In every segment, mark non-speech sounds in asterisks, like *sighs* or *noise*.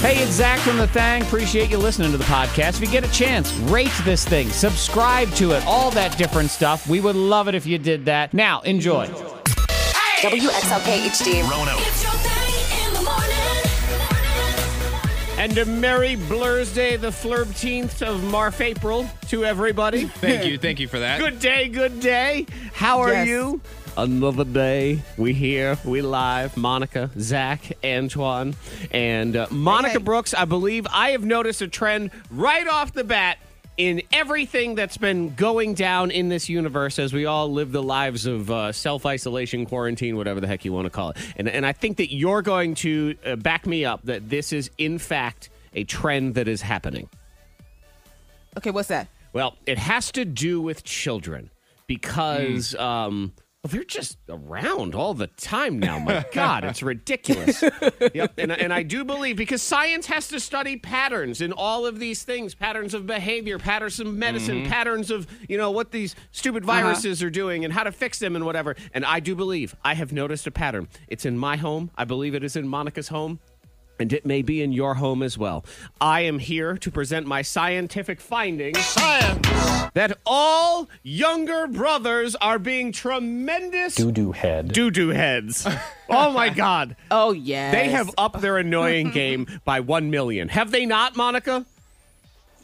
Hey, it's Zach from The Thang. Appreciate you listening to the podcast. If you get a chance, rate this thing, subscribe to it, all that different stuff. We would love it if you did that. Now, enjoy. WXLK HD. It's your thing in the morning. And a merry Blur's Day, the 13th of Marf April to everybody. Thank you. Thank you for that. *laughs* Good day, good day. How are Yes. you? Another day. We here, we live. Monica, Zach, Antoine, and uh, Monica. Brooks. I believe I have noticed a trend right off the bat in everything that's been going down in this universe as we all live the lives of uh, self isolation, quarantine, whatever the heck you want to call it. And, and I think that you're going to uh, back me up that this is, in fact, a trend that is happening. Okay, what's that? Well, it has to do with children because um, well, they're just around all the time now. My *laughs* God, it's ridiculous. yep. and, and I do believe because science has to study patterns in all of these things patterns of behavior, patterns of medicine, mm-hmm. patterns of, you know, what these stupid uh-huh. viruses are doing and how to fix them and whatever. And I do believe I have noticed a pattern. It's in my home. I believe it is in Monica's home. And it may be in your home as well. I am here to present my scientific findings. Science! That all younger brothers are being tremendous doo doo head. doo doo heads. oh my God. *laughs* Oh, yes. They have upped their annoying *laughs* game by 1 million. Have they not, Monica?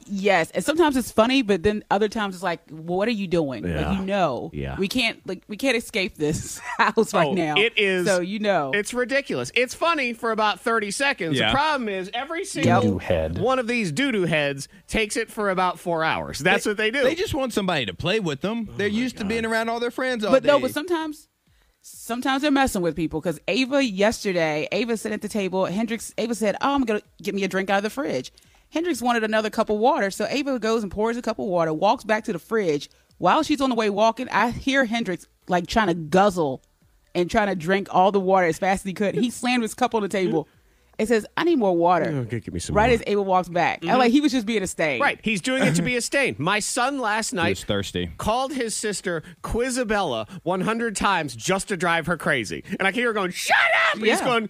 Yes, and sometimes it's funny, but then other times it's like, well, what are you doing? Yeah. Like you know, Yeah. we can't like we can't escape this *laughs* house right Oh, now. It is. so you know. It's ridiculous. It's funny for about 30 seconds. Yeah. The problem is every single head. one of these doo doo heads takes it for about four hours. That's what they do. They just want somebody to play with them. They're oh, used to being around all their friends all but day. no, but sometimes. Sometimes they're messing with people because Ava yesterday, Ava sat at the table. Hendrix, Ava said, "Oh, I'm gonna get me a drink out of the fridge." Hendrix wanted another cup of water, so Ava goes and pours a cup of water, walks back to the fridge. While she's on the way walking, I hear Hendrix like trying to guzzle and trying to drink all the water as fast as he could. He slammed his cup on the table. It says, "I need more water." Okay, give me some right more. as Ava walks back, and mm-hmm. like he was just being a stain. Right. He's doing it to be a stain. My son last night was thirsty. called his sister Quizabella 100 times just to drive her crazy. And I hear her going, shut up! And he's going,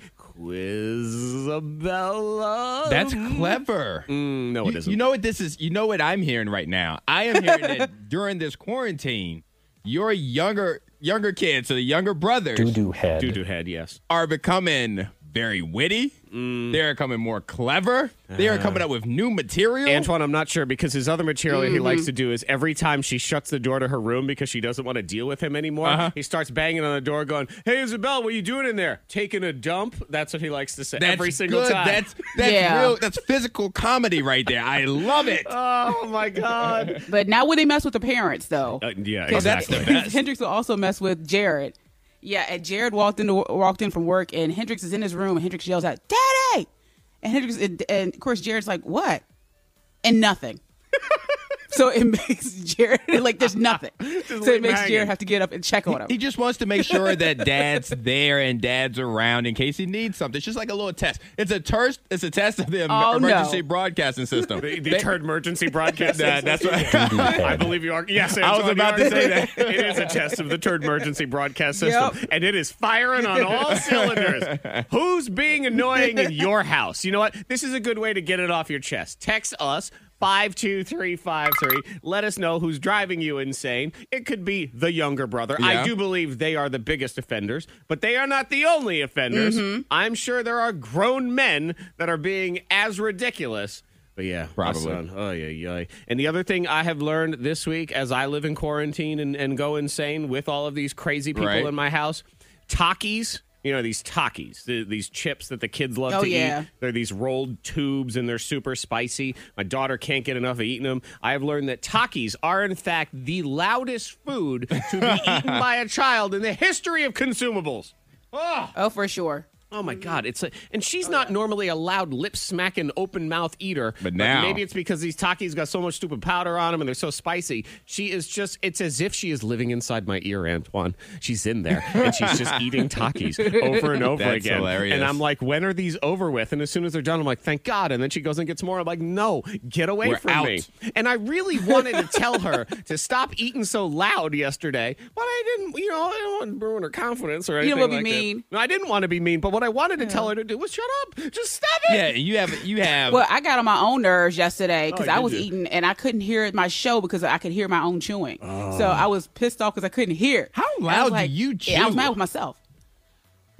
Quizabella. That's clever. Mm, no, it You, isn't. you know what this is? You know what I'm hearing right now? I am hearing that *laughs* during this quarantine, your younger younger kids, so the younger brothers, Doo doo head. Doo-doo head, yes. are becoming very witty. Mm. They're coming more clever. They are coming up with new material. Antoine, I'm not sure because his other material he Mm-hmm. likes to do is every time she shuts the door to her room because she doesn't want to deal with him anymore, Uh-huh. he starts banging on the door going, Hey, Isabel, what are you doing in there? Taking a dump? That's what he likes to say that's every single good. time. That's that's Yeah. real. That's physical comedy right there. I love it. *laughs* oh, my God. But now when they mess with the parents, though. Uh, yeah, 'Cause exactly. that's the best. Hendrix will also mess with Jared. Yeah, and Jared walked in walked in from work, and Hendrix is in his room, and Hendrix yells out, "Daddy!" And Hendrix and, and of course Jared's like, "What?" And nothing. So it *laughs* makes Jared like there's nothing. *laughs* so it makes. Jared have to get up and check on him. He just wants to make sure that dad's *laughs* there and dad's around in case he needs something. It's just like a little test. It's a test. It's a test of the em- Oh, no. emergency broadcasting system. The, the turd emergency broadcast. That- that's what Doo-doo. I believe you are. Yes, I was about to say that. it is a test of the turd emergency broadcast system, Yep. and it is firing on all cylinders. Who's being annoying in your house? You know what? This is a good way to get it off your chest. Text us. 52353. Let us know who's driving you insane. It could be the younger brother. I do believe they are the biggest offenders, but they are not the only offenders. Mm-hmm. I'm sure there are grown men that are being as ridiculous. But yeah, Probably. Oh yeah, yeah. And the other thing I have learned this week, as I live in quarantine and, and go insane with all of these crazy people Right. in my house, Takis. You know these Takis, the, these chips that the kids love Oh, to yeah. eat. They're these rolled tubes and they're super spicy. My daughter can't get enough of eating them. I have learned that Takis are in fact the loudest food to be *laughs* eaten by a child in the history of consumables. oh, for sure. Oh my mm-hmm. God! It's a, and she's oh, not normally a loud, lip smacking, open mouth eater. But now- maybe it's because these Takis got so much stupid powder on them and they're so spicy. She is just. It's as if she is living inside my ear, Antoine. She's in there *laughs* and she's just eating Takis over and over That's again. hilarious. And I'm like, when are these over with? And as soon as they're done, I'm like, thank God. And then she goes and gets more. I'm like, no, get away We're from out. me. And I really wanted to tell her to stop eating so loud yesterday, but I didn't. You know, I don't want to ruin her confidence or You anything don't wanna like be that. mean. No, I didn't want to be mean, but what what I wanted to tell her to do was shut up. Just stop it. Yeah, you have you have. Well, I got on my own nerves yesterday because Oh, I was you? eating and I couldn't hear my show because I could hear my own chewing. So oh. I was pissed off because I couldn't hear. How I loud was do like- you Yeah, I was mad with myself.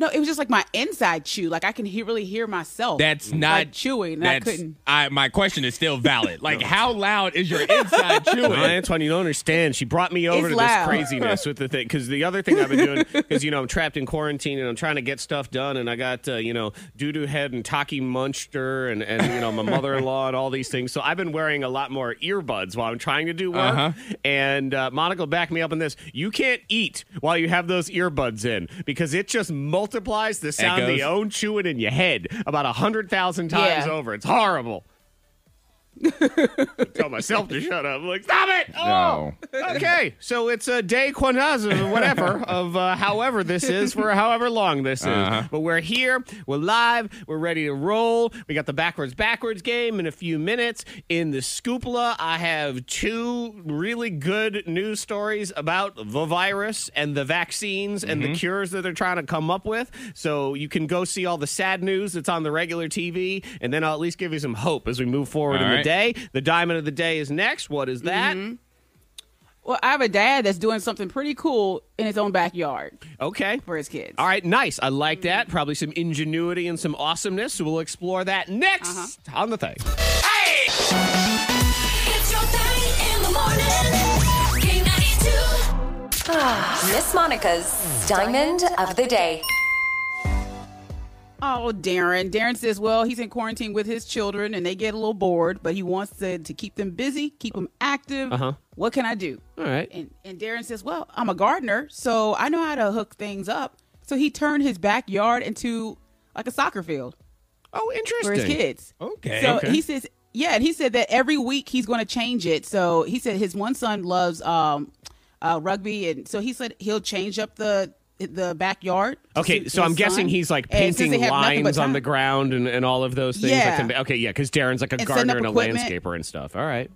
No, it was just like my inside chew. Like I can hear, really hear myself. That's not like chewing. And I That's, couldn't. I, my question is still valid. *laughs* Like, how loud is your inside *laughs* chewing? Well, Antoine, you don't understand. She brought me over It's to loud. this craziness with the thing. Because the other thing I've been doing, *laughs* because, you know, I'm trapped in quarantine and I'm trying to get stuff done. And I got, uh, you know, doo doo head and Taki Munster and, and, you know, my mother in law and all these things. So I've been wearing a lot more earbuds while I'm trying to do work. Uh-huh. And uh, Monica will back me up on this. You can't eat while you have those earbuds in because it just multiplies the sound of Echoes. your own chewing in your head about a 100,000 times Yeah. over. It's horrible. Tell myself to shut up. I'm like, stop it! Oh! okay, so it's a day Quanaz or whatever *laughs* of uh, however this is for however long this is. Uh-huh. But we're here, we're live, we're ready to roll. We got the backwards backwards game in a few minutes. In the scoopla, I have two really good news stories about the virus and the vaccines and Mm-hmm. the cures that they're trying to come up with. So you can go see all the sad news that's on the regular TV, and then I'll at least give you some hope as we move forward All in the right. Day. The diamond of the day is next. What is that? Mm-hmm. Well, I have a dad that's doing something pretty cool in his own backyard Okay. for his kids. All right, nice. I like mm-hmm. that. Probably some ingenuity and some awesomeness. So we'll explore that next Uh-huh. on the thing. It's your thing in the morning. K92. Ah, Miss Monica's Diamond of the Day. Oh, Darren. Darren says, well, he's in quarantine with his children and they get a little bored, but he wants to, to keep them busy, keep them active. Uh-huh. What can I do? All right. And, and Darren says, well, I'm a gardener, so I know how to hook things up. So he turned his backyard into like a soccer field Oh, interesting. for his kids. Okay. So Okay. he says, yeah, and he said that every week he's going to change it. So he said his one son loves um, uh, rugby, and so he said he'll change up the the backyard. Okay, so I'm guessing he's like painting lines on the ground and, and all of those things. Yeah. Can okay, yeah, because Darren's like a And gardener and a equipment. landscaper and stuff. All right.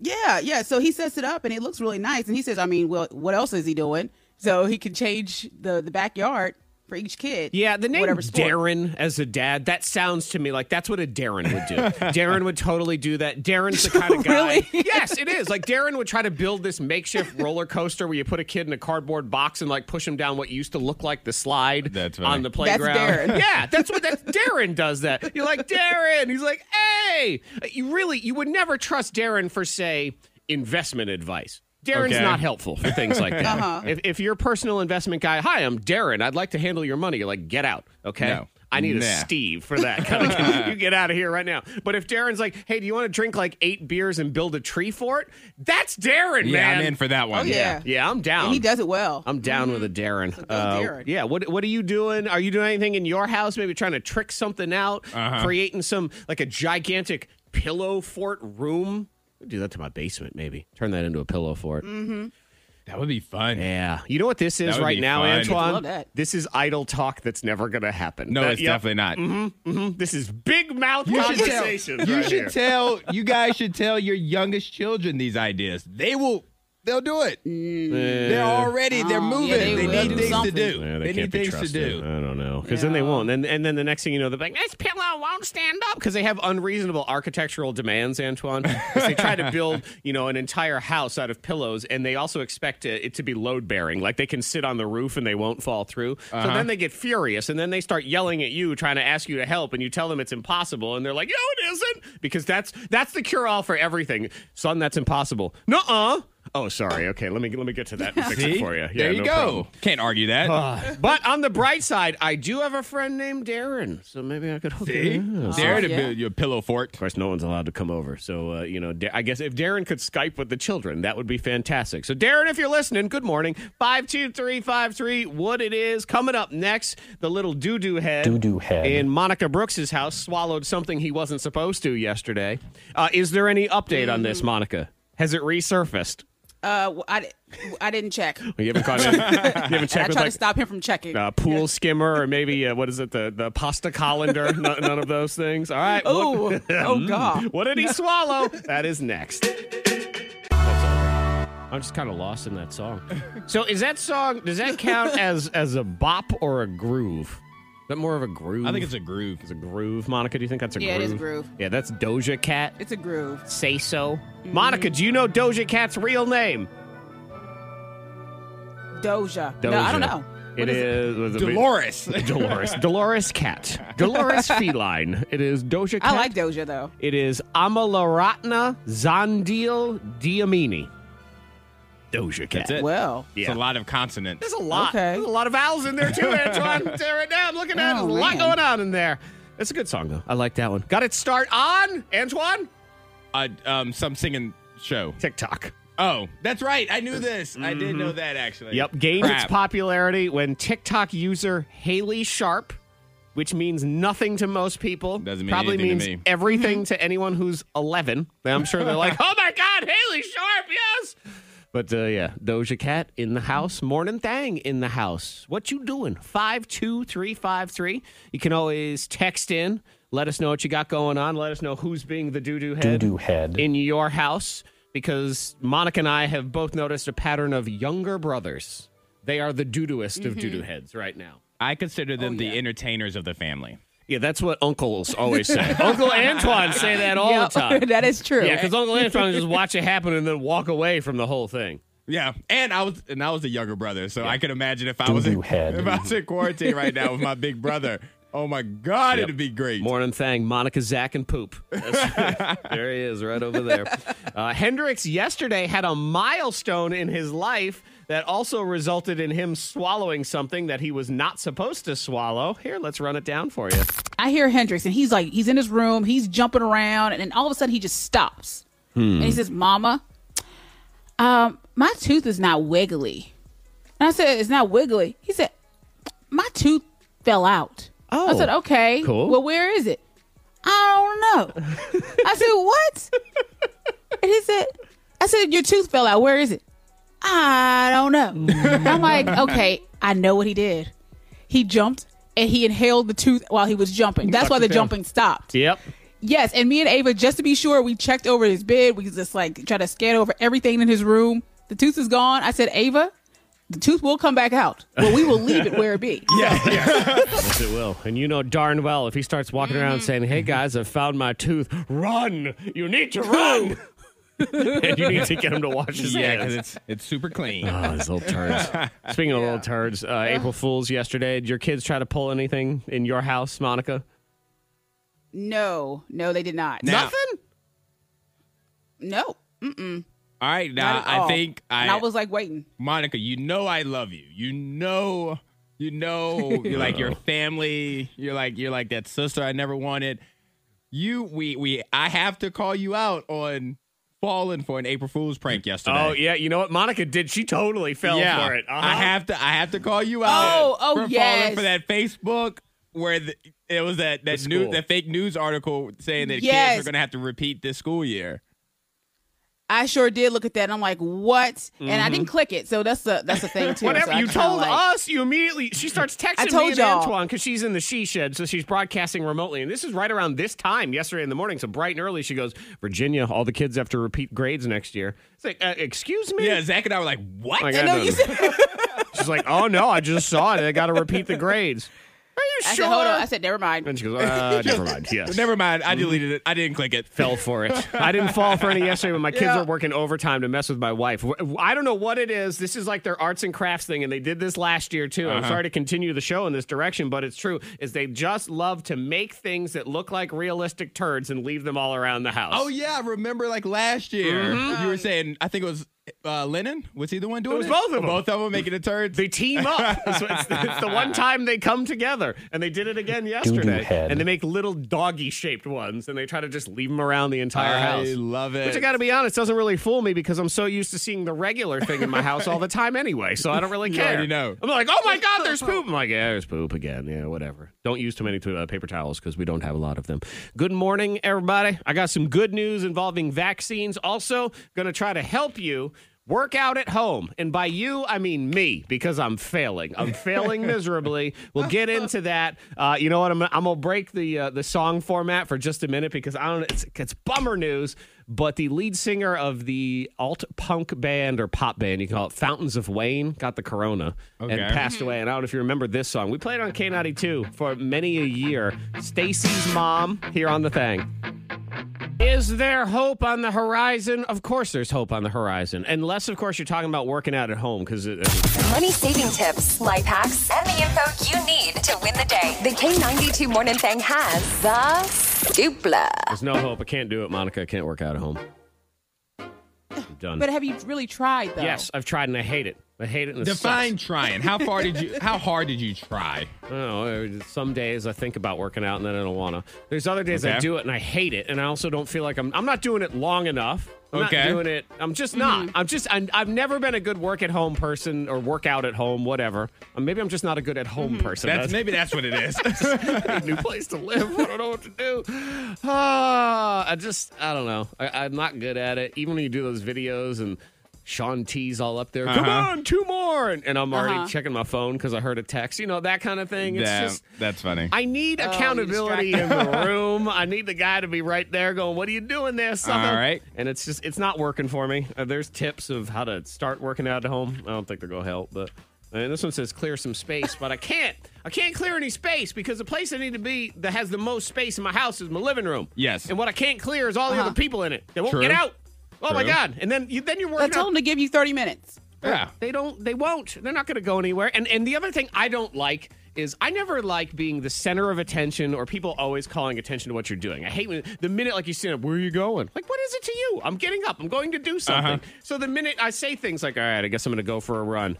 Yeah, yeah. So he sets it up and it looks really nice. And he says, I mean, well, what else is he doing? So he can change the the backyard for each kid. Yeah, the name whatever sport. Darren as a dad, that sounds to me like that's what a Darren would do. *laughs* Darren would totally do that. Darren's the *laughs* kind of guy. Really? yes, it is. Like Darren would try to build this makeshift roller coaster where you put a kid in a cardboard box and like push him down what used to look like the slide That's on the playground. Darren. *laughs* Yeah, that's what that's Darren does that. You're like Darren. He's like, hey, you really you would never trust Darren for say investment advice. Darren's Okay. not helpful for things like that. Uh-huh. If, if you're a personal investment guy, hi, I'm Darren. I'd like to handle your money. You're like, get out, okay? No. I need a Steve for that kind of. *laughs* You get out of here right now. But if Darren's like, hey, do you want to drink like eight beers and build a tree fort? That's Darren, Yeah, man. I'm in for that one. Oh, yeah. Yeah, I'm down. And he does it well. I'm down with a Darren. Uh, Darren. Yeah. What What are you doing? Are you doing anything in your house? Maybe trying to trick something out, Uh-huh. creating some like a gigantic pillow fort room. I'd do that to my basement. Maybe turn that into a pillow fort. That would be fun. Yeah. You know what this is right now, fun. Antoine? This is idle talk that's never going to happen. No, That- it's yep. definitely not. Mhm. This is big mouth You should tell, conversations. you should here. tell you guys should tell your youngest children these ideas. They will they'll do it. They're already they're Oh, moving. yeah, they they need things something. to do. Yeah, they, can't need be things to do. I don't know, because then they won't, and and then the next thing you know, they're like, "This pillow won't stand up," because they have unreasonable architectural demands, Antoine. 'Cause they try to *laughs* build, you know, an entire house out of pillows, and they also expect it, it to be load bearing, like they can sit on the roof and they won't fall through. So Uh-huh. then they get furious, and then they start yelling at you, trying to ask you to help, and you tell them it's impossible, and they're like, "No, it isn't," because that's that's the cure all for everything, son. That's impossible. Nuh-uh. Oh, sorry. Okay, let me let me get to that and fix it for you. Yeah, there you no go. problem. Can't argue that. But on the bright side, I do have a friend named Darren, so maybe I could hook See? him up. There to yeah. your pillow fort. Of course, no one's allowed to come over, so uh, you know. Da- I guess if Darren could Skype with the children, that would be fantastic. So, Darren, if you're listening, good morning. Five two three five three. What it is coming up next? The little doo doo head. Doo-doo head. in Monica Brooks's house swallowed something he wasn't supposed to yesterday. Uh, is there any update on this, Monica? Has it resurfaced? Uh, I, I didn't check. *laughs* You haven't caught You haven't I tried with to stop him from checking. uh, pool skimmer or maybe uh, what is it the the pasta colander? *laughs* None, none of those things? All right. Oh, oh *laughs* God. what did he swallow? That is next. I'm just kind of lost in that song. So is that song does that count as as a bop or a groove that more of a groove? I think it's a groove. It's a groove. Monica, do you think that's a Yeah, it groove? is groove. Yeah, that's Doja Cat. It's a groove. Say so. Mm-hmm. Monica, do you know Doja Cat's real name? Doja. Doja. No, I don't know. It What is it? is was a bit- Dolores. *laughs* Dolores. Dolores Cat. *laughs* Dolores Feline. It is Doja Cat. I like Doja though. It is Amalaratna Zandil Diamini. Doja Cat. That's it. Well, It's a lot of consonants. There's a lot. Okay. There's a lot of vowels in there too, *laughs* Antoine. There right now. I'm looking at it. Oh, There's a lot going on in there. It's a good song though. I like that one. Got it start on Antoine Uh, um, some singing show. TikTok. Oh, that's right. I knew this. I did know that actually. Mm-hmm. Yep, gained its popularity when TikTok user Haley Sharp, which means nothing to most people, Doesn't mean probably anything to means me. everything to anyone who's 11. I'm sure they're like, *laughs* "Oh my God, Haley Sharp, yes!" But uh, yeah, Doja Cat in the house, Morning Thang in the house. What you doing? Five two three five three. You can always text in. Let us know what you got going on. Let us know who's being the doo doo head, Doo-doo head. in your house because Monica and I have both noticed a pattern of younger brothers. They are the doo dooest of doo doo heads right now. I consider them Oh, the entertainers of the family. Yeah, that's what uncles always say. *laughs* Uncle Antoine say that all Yep, the time. *laughs* that is true. Yeah, because Uncle Antoine just watch it happen and then walk away from the whole thing. Yeah, and I was and I was the younger brother, so I can imagine if I was in, Doo-doo head. if I was in quarantine right now with my big *laughs* brother. Oh my God, it'd be great. Morning thing, Monica, Zach, and Poop. There he is, right over there. Uh, Hendrix yesterday had a milestone in his life that also resulted in him swallowing something that he was not supposed to swallow. Here, let's run it down for you. I hear Hendrix and he's like, he's in his room, he's jumping around, and then all of a sudden he just stops. Hmm. And he says, Mama, um, my tooth is not wiggly. And I said, It's not wiggly. He said, My tooth fell out. Oh, I said, Okay. cool. Well, where is it? I don't know. *laughs* I said, What? And he said, I said, Your tooth fell out. Where is it? I don't know. I'm like, Okay, I know what he did. He jumped and he inhaled the tooth while he was jumping. That's why the it jumping stopped. Yep. Yes, and me and Ava, just to be sure, we checked over his bed. We just like try to scan over everything in his room. The tooth is gone. I said, Ava, the tooth will come back out, but we will leave it where it be. *laughs* Yeah. *laughs* Yes, it will. And you know darn well if he starts walking around Mm-hmm. saying, "Hey guys, I found my tooth," run! You need to run, *laughs* *laughs* and you need to get him to wash his Yeah, hands. because it's it's super clean. Oh, these little turds. *laughs* Speaking of little turds, uh, April Fools yesterday. Did your kids try to pull anything in your house, Monica? No, no, they did not. Now- Nothing. No, All right, now not at I all. think I, and I was like waiting. Monica, you know I love you. You know, you know, *laughs* you're like your family. You're like you're like that sister I never wanted. You, we, we. I have to call you out on falling for an April Fool's prank yesterday. Oh yeah, you know what Monica did? She totally fell yeah. for it. Uh-huh. I have to. I have to call you out. Oh, oh, for falling yes. for that Facebook where the, it was that that The new school. that fake news article saying that Yes. kids are going to have to repeat this school year. I sure did look at that. and I'm like, what? And I didn't click it, so that's the that's the thing too. Whatever *laughs* So you told like- us, you immediately she starts texting I me told and y'all. Antoine because she's in the she shed, so she's broadcasting remotely. And this is right around this time yesterday in the morning, so bright and early. She goes, "Virginia, all the kids have to repeat grades next year." It's like, uh, excuse me. Yeah, Zach and I were like, "What?" Like, I I know know. you said. *laughs* *laughs* She's like, "Oh no, I just saw it. I got to repeat the grades." Are you I sure? said, hold on. I said, never mind. and she goes, uh, *laughs* "Never mind." Yes. Never mind. I deleted it. I didn't click it. fell for it. *laughs* I didn't fall for any yesterday when my kids Yeah. were working overtime to mess with my wife. I don't know what it is. This is like their arts and crafts thing, and they did this last year too. Uh-huh. I'm sorry to continue the show in this direction, but it's true. Is they just love to make things that look like realistic turds and leave them all around the house. Oh yeah, I remember like last year you were saying I think it was uh, Lennon. Was he the one doing it? was it? both of them. Both of them making it turds. They team up. *laughs* It's, it's- it's the one time they come together, and they did it again yesterday. head. And they make little doggy shaped ones, and they try to just leave them around the entire house. I love it. Which I got to be honest, doesn't really fool me because I'm so used to seeing the regular thing in my house all the time anyway. So I don't really *laughs* You care. already know. I'm like, oh my god, there's poop. I'm like, yeah, there's poop again. Yeah, whatever. Don't use too many uh, paper towels because we don't have a lot of them. Good morning, everybody. I got some good news involving vaccines. Also, going to try to help you. Work out at home. And by you, I mean me, because I'm failing. I'm failing miserably. We'll get into that. Uh, you know what? I'm, I'm gonna break the uh, the song format for just a minute because I don't. It's, it's bummer news. But the lead singer of the alt punk band or pop band, you call it Fountains of Wayne, got the corona Okay. and passed away. And I don't know if you remember this song. We played on K92 for many a year. Stacy's mom here on the thing. Is there hope on the horizon? Of course, there's hope on the horizon. Unless, of course, you're talking about working out at home because it Money saving tips, life hacks, and the info you need to win the day. The K92 Morning Thing has the dupla. there's no hope. I can't do it, Monica. I can't work out at home. I'm done. But have you really tried though? yes, I've tried and I hate it. I hate it. And Define sucks. trying. How far did you? How hard did you try? I don't know. uh, Some days I think about working out and then I don't want to. There's other days I do it and I hate it, and I also don't feel like I'm. I'm not doing it long enough. I'm Okay. not doing it. I'm just not. I'm just. I'm, I've never been a good work at home person or work out at home, whatever. Uh, Maybe I'm just not a good at home person. That's maybe that's what it is. *laughs* a new place to live. I don't know what to do. Ah, *sighs* I just, I don't know. I, I'm not good at it. Even when you do those videos and Shaun T's all up there, come Uh-huh. on, two more, and, and I'm already Uh-huh. checking my phone because I heard a text. You know that kind of thing. It's That- just. that's funny. I need Oh, accountability in the *laughs* room. I need the guy to be right there going, What are you doing there, son? All right. And it's just, it's not working for me. Uh, there's tips of how to start working out at home. I don't think they're going to help, but. And this one says clear some space, but I can't. I can't clear any space because the place I need to be that has the most space in my house is my living room. Yes. And what I can't clear is all the Uh-huh. other people in it. They won't True. get out. Oh my god! And then you then you're working. I working. told out- them to give you 30 minutes. yeah. they don't. They won't. They're not going to go anywhere. And and the other thing I don't like is I never like being the center of attention or people always calling attention to what you're doing. I hate when the minute like you stand up, where are you going? Like what is it to you? I'm getting up. I'm going to do something. Uh-huh. So the minute I say things like, all right, I guess I'm going to go for a run.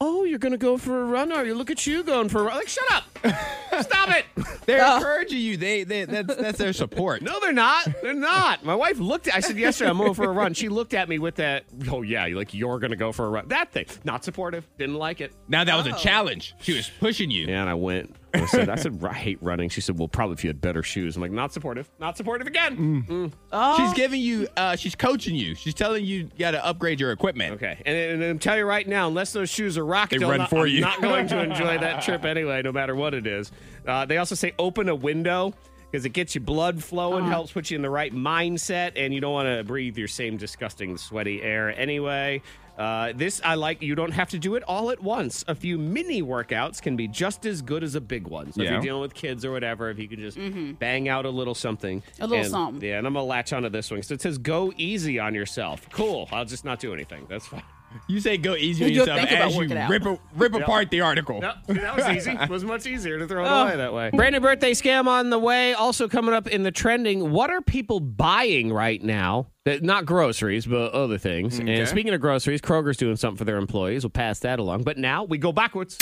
Oh, you're going to go for a run? Are you? Look at you going for a run. Like, shut up. *laughs* *laughs* Stop it. They're Oh. encouraging you. They, they that's that's their support. No, they're not. They're not. My wife looked at I said yesterday I'm going for a run. She looked at me with that, oh yeah, like you're gonna go for a run. That thing. Not supportive. Didn't like it. Now that was Oh. a challenge. She was pushing you. Yeah, and I went. I said, I said, I hate running. She said, well, probably if you had better shoes. I'm like, not supportive. Not supportive again. Oh, She's giving you. Uh, she's coaching you. She's telling you you got to upgrade your equipment. Okay. And, and I'm telling you right now, unless those shoes are rock, They run not, for I'm you. not going to *laughs* enjoy that trip anyway, no matter what it is. Uh, they also say open a window because it gets your blood flowing, Uh-huh. helps put you in the right mindset, and you don't want to breathe your same disgusting, sweaty air anyway. Uh, this I like. You don't have to do it all at once. A few mini workouts can be just as good as a big one. So if you're dealing with kids or whatever, if you can just bang out a little something, Mm-hmm. A little And- something. Yeah, and I'm gonna latch onto this one. So it says go easy on yourself. Cool. I'll just not do anything. That's fine. You say go easy on You'll yourself think as you rip a, rip apart the article. No, that was easy. It *laughs* was much easier to throw it Oh. away that way. Brandon birthday scam on the way. Also coming up in the trending. What are people buying right now? That not groceries, but other things. Okay. And speaking of groceries, Kroger's doing something for their employees. We'll pass that along. But now we go backwards.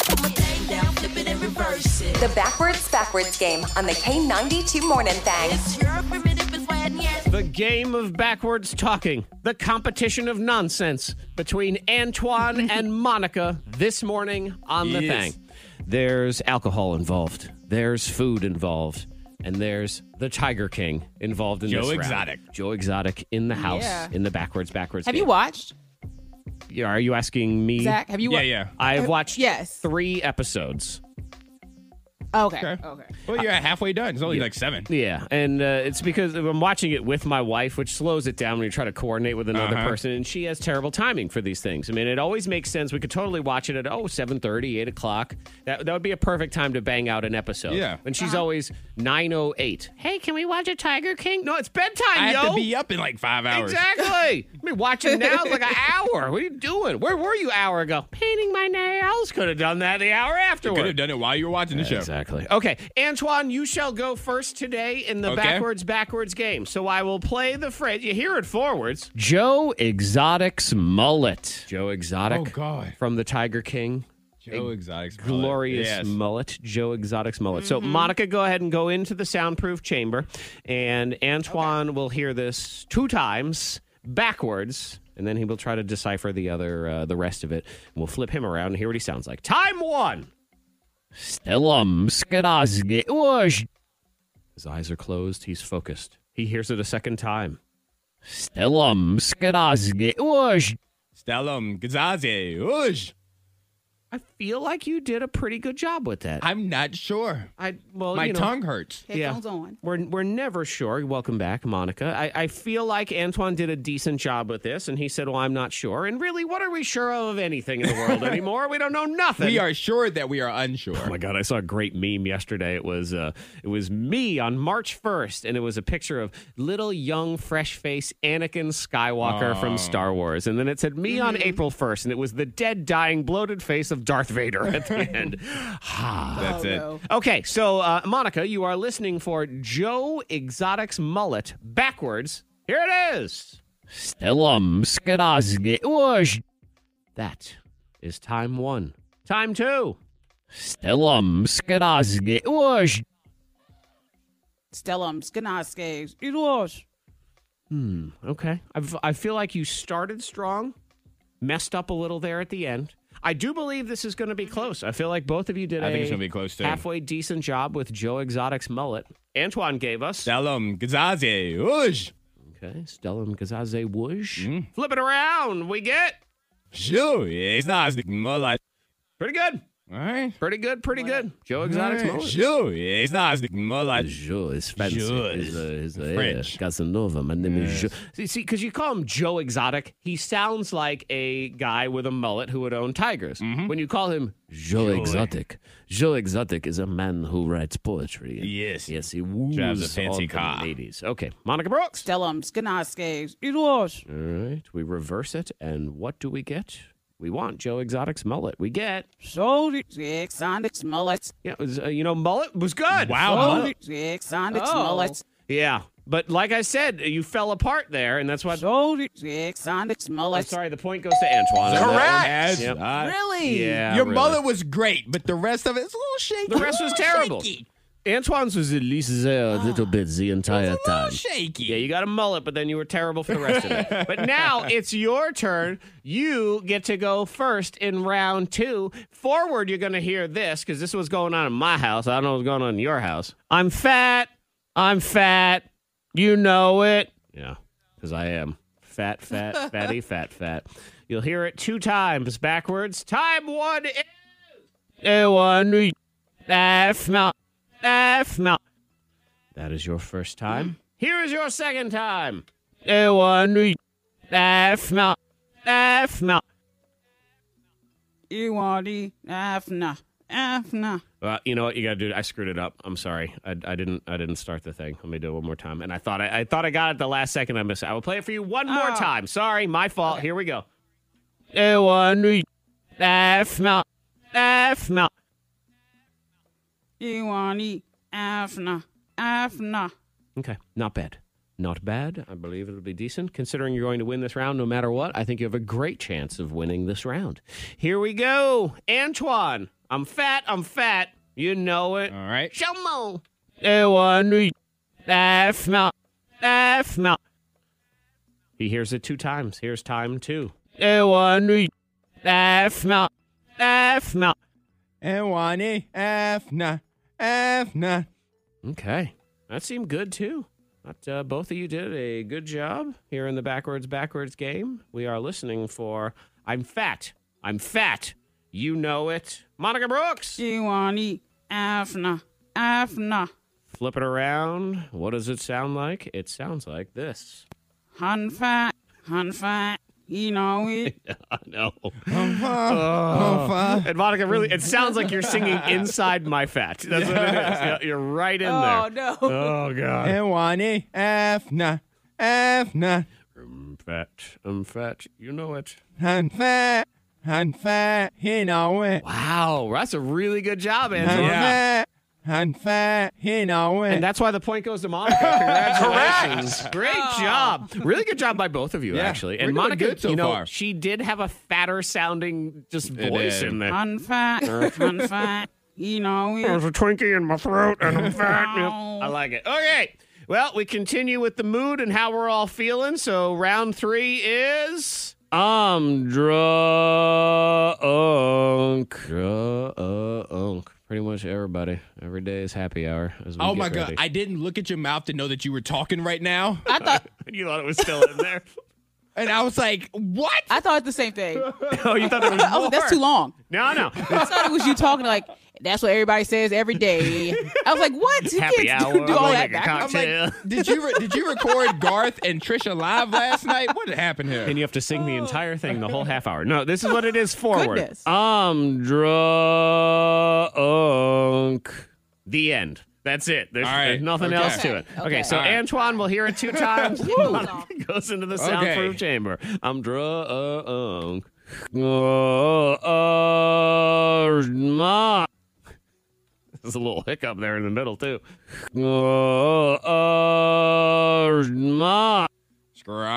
The backwards backwards game on the K92 Morning Thing. The game of backwards talking. The competition of nonsense between Antoine *laughs* and Monica this morning on the thing. There's alcohol involved. There's food involved. And there's the Tiger King involved in Joe this round. Exotic. Joe Exotic in the house Yeah. in the backwards backwards. have game. you watched Are you asking me? Zach? Have you? Yeah, wa- yeah. I've watched Yes. three episodes. Okay. Okay. Okay. Well, you're halfway done. It's only like seven. Yeah, and uh, it's because I'm watching it with my wife, which slows it down when you try to coordinate with another Uh-huh. person, and she has terrible timing for these things. I mean, it always makes sense. We could totally watch it at oh 7:30, 8 o'clock. That that would be a perfect time to bang out an episode. Yeah. and she's always 9:08. Hey, can we watch a Tiger King? No, it's bedtime, I have to be up in like five hours. Exactly. *laughs* I mean, watching now is like an hour. What are you doing? Where were you hour ago? Painting my nails. Could have done that the hour afterward. Could have done it while you were watching the show. Exactly. Okay, Antoine, you shall go first today in the Okay. backwards backwards game. So I will play the phrase. You hear it forwards. Joe Exotic's mullet. Joe Exotic. Oh, God. From the Tiger King. Joe Exotic's mullet. Glorious Yes. mullet, Joe Exotic's mullet. So, Monica, go ahead and go into the soundproof chamber, and Antoine will hear this two times backwards, and then he will try to decipher the other, uh, the rest of it. And we'll flip him around and hear what he sounds like. Time one. Stellum skadazge ush. His eyes are closed. He's focused. He hears it a second time. Stellum skadazge ush. Stellum Gazaze. Oosh. I feel like you did a pretty good job with that. I'm not sure. I well, My you know, tongue hurts. Headphones on. We're we're never sure. Welcome back, Monica. I, I feel like Antoine did a decent job with this, and he said, "Well, I'm not sure." And really, what are we sure of anything in the world *laughs* anymore? We don't know nothing. We are sure that we are unsure. Oh my god! I saw a great meme yesterday. It was uh, it was me on March first, and it was a picture of little young, fresh face Anakin Skywalker from Star Wars, and then it said me on April first, and it was the dead, dying, bloated face of Darth Vader at the *laughs* end. That's oh, it. no. Okay, so uh, Monica, you are listening for Joe Exotic's mullet backwards. Here it is. Stellum skadazge wash. That is time one. Time two. Stellum skadazge wash. Stellum, Skanaske, it was. Okay, I've, I feel like you started strong, messed up a little there at the end. I do believe this is going to be close. I feel like both of you did I a think it's gonna be close, too. halfway decent job with Joe Exotic's mullet. Antoine gave us. Stellum Gazaze. Oosh. Okay, Stellum Gazaze Woosh. Mm. Flip it around. We get Sure. It's not more like. pretty good. All right. Pretty good, pretty good. Joe Exotic's All right. mullet. Sure. It's not more like. Joe is fancy. Joe He's, is uh, he's, uh, French. yeah, Casanova. My name is Joe. See, see, because you call him Joe Exotic, he sounds like a guy with a mullet who would own tigers. Mm-hmm. When you call him Joe Exotic, Joe Exotic is a man who writes poetry. Yes. Yes, he woos Drives a fancy all the car. ladies. Okay, Monica Brooks. Stellum, Skanaske, it was. All right, we reverse it, and what do we get? We want Joe Exotic's mullet. We get, So, Exonics, mullets. yeah, it was, uh, you know, mullet was good. Wow. So, Exonics, Oh. mullets. Yeah, but like I said, you fell apart there, and that's why. So, Exonics, I'm mullets. sorry, the point goes to Antoine. on that. Correct. Yep. Uh, Really? Yeah, Your really. mullet was great, but the rest of it's a little shaky. The rest was terrible. shaky. Antoine's was at least there a little ah. bit the entire little shaky. Yeah, you got a mullet, but then you were terrible for the rest of it. *laughs* But now it's your turn. You get to go first in round two. Forward, you're going to hear this because this was going on in my house. I don't know what's going on in your house. I'm fat. I'm fat. You know it. Yeah, because I am fat, fat, *laughs* fatty, fat, fat. You'll hear it two times backwards. Time one is. One, F, no, F, no. That is your first time. Here is your second time. Eh, one, F, no, F, no. Iwadi, Afna, Afna. Well, you know what you got to do? I screwed it up. I'm sorry. I, I didn't. I didn't start the thing. Let me do it one more time. And I thought I, I thought I got it the last second. I missed. it. I will play it for you one more Oh. time. Sorry, my fault. Here we go. Eh, one, F, no, F, no. Iwadi, Afna, Afna. Okay, not bad. Not bad. I believe it'll be decent. Considering you're going to win this round no matter what, I think you have a great chance of winning this round. Here we go. Antoine, I'm fat, I'm fat. You know it. All right. Shamo. Ewan, F, no, F, no. He hears it two times. Here's time two. Ewan, F, no, F, no. And one Afna. Afna. Okay. That seemed good too. But, uh, both of you did a good job here in the backwards backwards game. We are listening for I'm fat. I'm fat. You know it. Monica Brooks. Iwadi, Afna, Afna. Flip it around. What does it sound like? It sounds like this. Hun fat, hun fat. You know *laughs* it. I know. Oh. *laughs* And Monica, really, it sounds like you're singing inside my fat. That's what it is. Yeah, You're right in there. Oh, there. no. Oh God. And one Afna. Afna. I'm um, fat. I'm fat. You know it. I'm fat. I'm fat. You know it. Wow, that's a really good job, I'm Angela. Fat. I'm fat. You know it. And that's why the point goes to Monica. Congratulations. Great oh. job. Really good job by both of you, Yeah, actually. we're And Monica, good so you know, far. she did have a fatter sounding just voice in there. Hun fat, hun fat. You know There's a Twinkie in my throat and I'm fat. Yep. I like it. Okay. Well, we continue with the mood and how we're all feeling. So round three is I'm drunk. Drunk. Pretty much everybody. Every day is happy hour. As we oh my God. ready. I didn't look at your mouth to know that you were talking right now. I thought *laughs* you thought it was still in there. *laughs* And I was like, what? I thought the same thing. *laughs* Oh, you thought there was oh, I was more? like, that's too long. No, no. I thought it was you talking like that's what everybody says every day. I was like, what? You Happy can't hour. do, do all like that a backwards. I'm cocktail. like, *laughs* did you re- did you record Garth and Trisha live last night? What happened here? and you have to sing the entire thing, the whole half hour. No, this is what it is forward. Goodness. I'm drunk. The end. That's it. There's, All right. there's nothing Okay. else to it. Okay, Okay. so All right. Antoine will hear it two *laughs* times. Monica *laughs* goes into the soundproof Okay. chamber. I'm drunk. Uh, ma. There's a little hiccup there in the middle too. Uh, ma. Scra-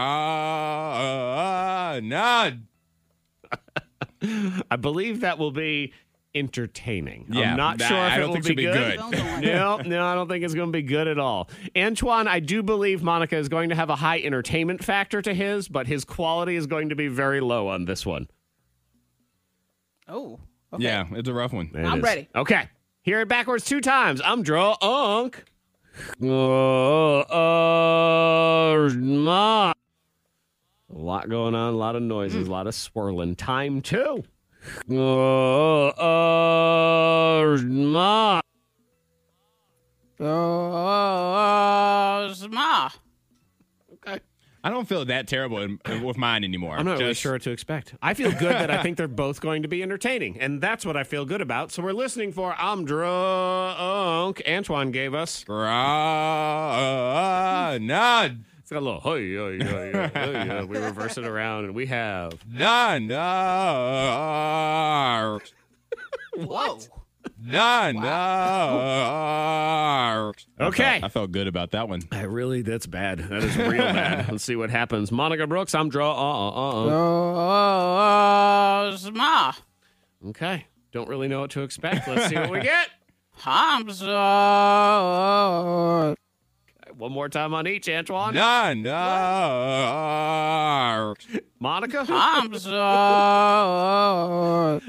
nah. *laughs* I believe that will be entertaining. Yeah, I'm not that- sure if I it don't will think be be good. good. no, no, I don't think it's going to be good at all. Antoine, I do believe Monica is going to have a high entertainment factor to his, but his quality is going to be very low on this one. oh, okay. Yeah, it's a rough one. It I'm is. ready. Okay. Hear it backwards two times. I'm drunk. Uh, uh, ma. A lot going on, a lot of noises, a lot of swirling. Time two. Uh, uh, ma. Oh, ma. I don't feel that terrible in, with mine anymore. I'm not really sure what to expect. I feel good that I think they're both going to be entertaining, and that's what I feel good about. So we're listening for I'm drunk. Antoine gave us. Nah. It's got a little hey, hey, hey, hey, hey. We reverse it around, and we have. Nah, nah. Whoa. Nah, nah. Okay. I felt, I felt good about that one. I really, that's bad. That is real bad. *laughs* Let's see what happens. Monica Brooks, I'm draw. Uh, uh, uh, uh. Oh, ma. Okay. Don't really know what to expect. Let's see what we get. *laughs* I'm so. One more time on each, Antoine. Nah, nah. Monica? *laughs* I'm so.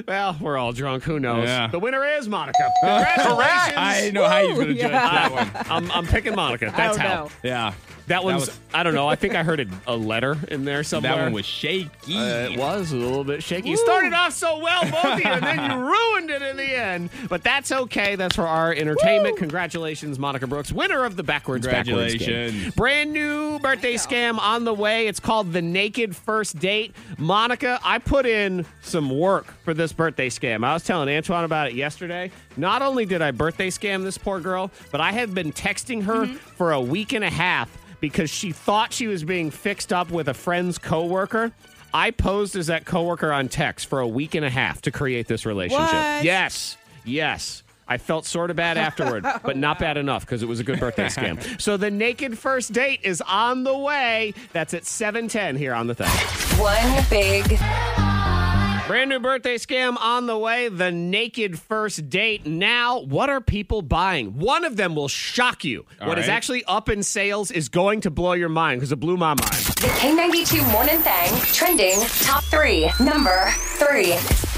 Well, we're all drunk. Who knows? Yeah. The winner is Monica. *laughs* Congratulations. I didn't know how you was going to judge Yeah. that one. I'm, I'm picking Monica. That's oh, I how. know. Yeah. That one's, was- I don't know. I think I heard a, a letter in there somewhere. That one was shaky. Uh, it was a little bit shaky. You started off so well, both of you, and then you ruined it in the end. But that's okay. That's for our entertainment. Congratulations, Monica Brooks, winner of the backwards backwards game. Congratulations. Brand new birthday scam on the way. It's called the Naked First Date. Monica, I put in some work for this birthday scam. I was telling Antoine about it yesterday. Not only did I birthday scam this poor girl, but I have been texting her for a week and a half because she thought she was being fixed up with a friend's coworker. I posed as that coworker on text for a week and a half to create this relationship. What? Yes. Yes. I felt sort of bad afterward, *laughs* but not bad enough because it was a good birthday *laughs* scam. So the naked first date is on the way. That's at 710 here on the thing. One big Brand new birthday scam on the way. The naked first date. Now, what are people buying? One of them will shock you. All What is right. actually up in sales is going to blow your mind because it blew my mind. The K92 Morning Thang trending top three. Number three.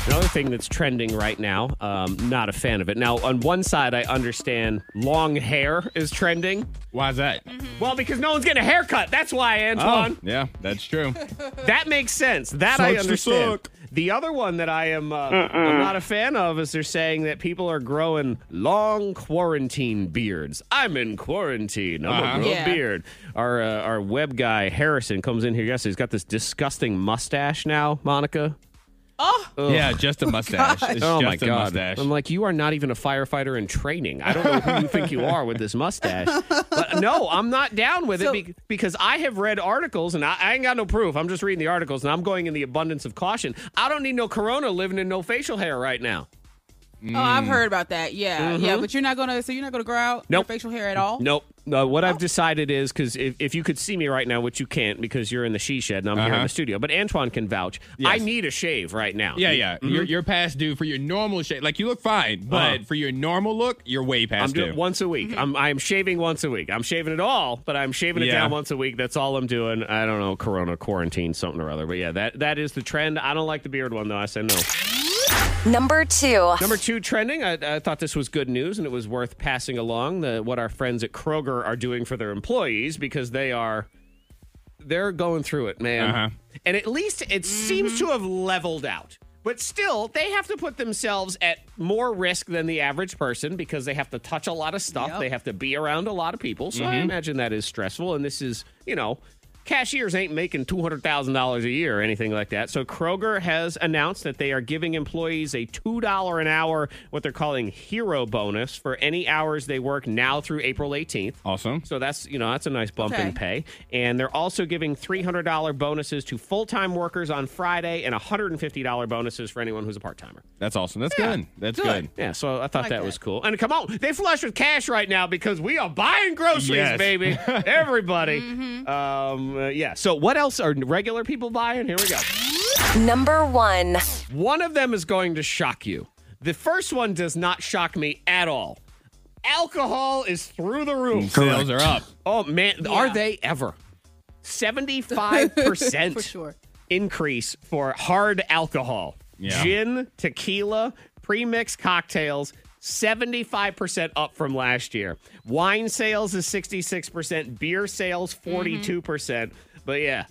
Another thing that's trending right now, um, not a fan of it. Now, on one side, I understand long hair is trending. Why is that? Well, because no one's getting a haircut. That's why, Antoine. Oh, yeah, that's true. *laughs* That makes sense. That I Sucks to understand. The other one that I am uh, I'm not a fan of is they're saying that people are growing long quarantine beards. I'm in quarantine. I'm Uh-huh. gonna Yeah. a beard. Our uh, our web guy Harrison comes in here yesterday. He's got this disgusting mustache now, Monica. Oh. Yeah, just a *laughs* oh, mustache. It's Oh just my a god! mustache. I'm like, you are not even a firefighter in training. I don't know who you think you *laughs* are with this mustache. But no, I'm not down with So- it be- because I have read articles and I, I ain't got no proof. I'm just reading the articles and I'm going in the abundance of caution. I don't need no corona living in no facial hair right now. Oh, I've heard about that. Yeah, yeah. But you're not gonna. So you're not gonna grow out your Mm-hmm. Facial hair at all. Nope. Uh, what I've decided is because if, if you could see me right now, which you can't because you're in the she shed and I'm here in Uh-huh. the studio, but Antoine can vouch. Yes. I need a shave right now. yeah, yeah. You're, you're past due for your normal shape. Like, you look fine, but Uh-huh. for your normal look, you're way past I'm past doing due. once a week. I'm I'm shaving once a week. I'm shaving it all, but I'm shaving it Yeah. down once a week. That's all I'm doing. I don't know, Corona quarantine, something or other. But yeah, that that is the trend. I don't like the beard one though. I said no. Number two. Number two trending. I, I thought this was good news, and it was worth passing along. The what our friends at Kroger are doing for their employees because they are they're going through it, man. Uh-huh. And at least it seems to have leveled out. But still, they have to put themselves at more risk than the average person because they have to touch a lot of stuff. Yep. They have to be around a lot of people. So I imagine that is stressful. And this is, you know, cashiers ain't making $200,000 a year or anything like that. So Kroger has announced that they are giving employees a $2 an hour, what they're calling hero bonus for any hours they work now through April 18th. Awesome. So that's you know that's a nice bump in pay, and they're also giving three hundred dollar bonuses to full time workers on Friday, and hundred and fifty dollar bonuses for anyone who's a part timer. That's awesome. That's good. That's good. Yeah, so I thought like that, that. was cool. And come on, they flush with cash right now because we are buying groceries, Yes. baby. *laughs* Everybody. Mm-hmm. Um, uh, yeah. So what else are regular people buying? Here we go. Number one. One of them is going to shock you. The first one does not shock me at all. Alcohol is through the roof. Sales are up. Oh man, are they ever? Seventy-five percent *laughs* For sure. increase for hard alcohol, Yeah. gin, tequila, pre-mixed cocktails. 75% up from last year. Wine sales is 66%, beer sales mm-hmm. 42%. But yeah,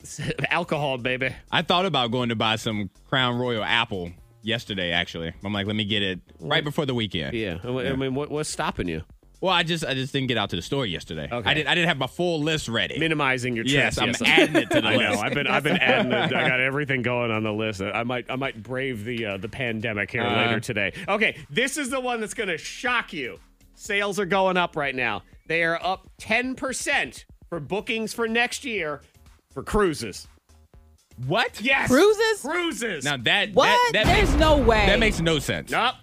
*laughs* alcohol, baby. I thought about going to buy some Crown Royal Apple yesterday. Actually, I'm like, let me get it right before the weekend. Yeah. I mean, what, what's stopping you? Well, I just I just didn't get out to the store yesterday. Okay. I didn't I didn't have my full list ready. Minimizing your Yes. I'm adding it to the *laughs* I know. list. I've been I've been adding. It. I got everything going on the list. I might I might brave the uh, the pandemic here Uh. later today. Okay, this is the one that's going to shock you. Sales are going up right now. They are up ten percent for bookings for next year for cruises. what? Yes, Cruises? Cruises. Now that What? that, that There's makes, no way. that makes no sense. Nope.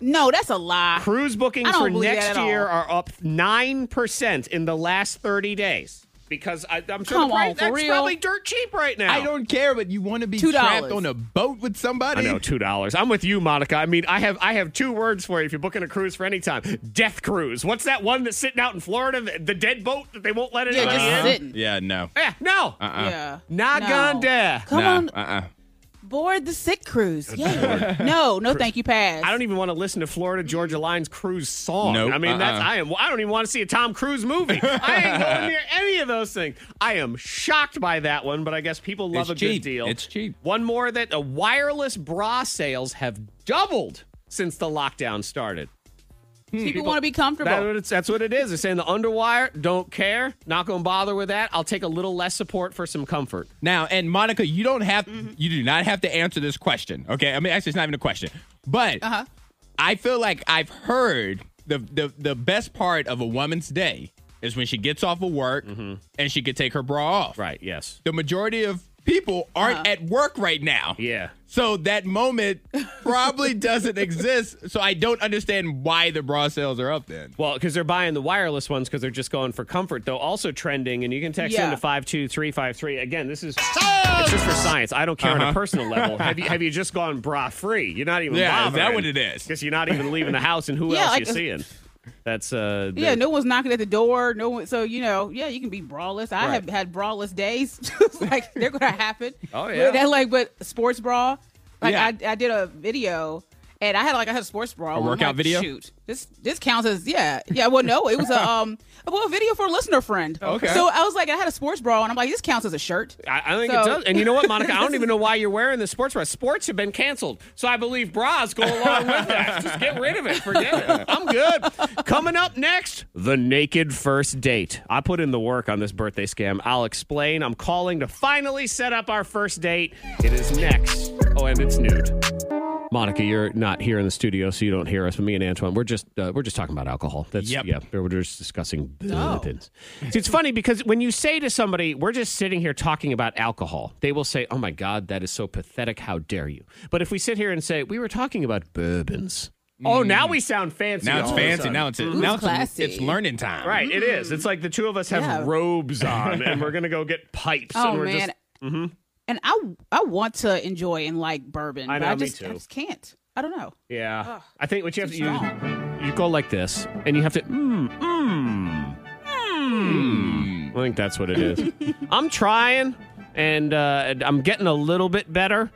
No, that's a lie. Cruise bookings for next year all. are up nine percent in the last thirty days. Because I, I'm sure Come the price, on, for that's real? probably dirt cheap right now. I don't care, but you want to be $2. trapped on a boat with somebody? I know two dollars. I'm with you, Monica. I mean, I have I have two words for you if you're booking a cruise for any time. Death cruise. What's that one that's sitting out in Florida? The, the dead boat that they won't let it in. Yeah, in. just Yeah. sitting. Yeah, no. Yeah, no, uh-uh. Yeah. not No. gone there. Come nah, on, uh-uh. Board the sick cruise. Yeah. no, no, thank you, pass. I don't even want to listen to Florida Georgia Line's cruise song. Nope, I mean, that's uh-uh. I am. I don't even want to see a Tom Cruise movie. *laughs* I ain't going near any of those things. I am shocked by that one, but I guess people love It's a cheap. good deal. It's cheap. One more that uh, wireless bra sales have doubled since the lockdown started. People, want to be comfortable. That's what, it's, that's what it is. They're saying the underwire, don't care, not going to bother with that. I'll take a little less support for some comfort. Now, and Monica, you don't have Mm-hmm. you do not have to answer this question. Okay, I mean actually it's not even a question. But Uh-huh. I feel like I've heard the the the best part of a woman's day is when she gets off of work and she could take her bra off. Mm-hmm. Right, yes. The majority of people aren't Uh-huh. at work right now. Yeah. So that moment probably *laughs* doesn't exist. So I don't understand why the bra sales are up then. Well, because they're buying the wireless ones because they're just going for comfort, though. Also trending, and you can text Yeah. into five two three five three. Again, this is it's just for science. I don't care on a Uh-huh. personal level. Have you have you just gone bra free? You're not even *laughs* Yeah, is that what it is? Because you're not even leaving the house, and who Yeah, else like- you seeing? That's uh yeah, no one's knocking at the door. No one. So you know, yeah, you can be braless. I Right. have had braless days. *laughs* like they're gonna happen. Oh, yeah. But that, like, but sports bra. Like Yeah. I, I did a video. And I had like I had a sports bra. I'm workout like, video? Shoot, this this counts as yeah yeah. Well, no, it was a *laughs* um well a video for a listener friend. Okay. So I was like I had a sports bra and I'm like this counts as a shirt. I, I think So- it does. And you know what, Monica? I don't *laughs* even know why you're wearing the sports bra. Sports have been canceled. So I believe bras go along with that. *laughs* Just get rid of it. Forget it. I'm good. Coming up next, the naked first date. I put in the work on this birthday scam. I'll explain. I'm calling to finally set up our first date. It is next. Oh, and it's nude. Monica, you're not here in the studio, so you don't hear us. But me and Antoine, we're just uh, we're just talking about alcohol. That's Yep. yeah. We're just discussing bourbons. See, it's funny because when you say to somebody, "We're just sitting here talking about alcohol," they will say, "Oh my God, that is so pathetic! How dare you?" But if we sit here and say, "We were talking about bourbons," oh, now we sound fancy. Now it's all of a fancy. Now it's now it's, classy. it's learning time. right. It is. It's like the two of us have Yeah. robes on, and we're *laughs* gonna go get pipes. Oh and we're man. just And I I want to enjoy and like bourbon, I but know, I me just I just can't. I don't know. yeah. I think what you have to too you you go like this, and you have to mm mm mm. I think that's what it is. *laughs* I'm trying, and uh, I'm getting a little bit better.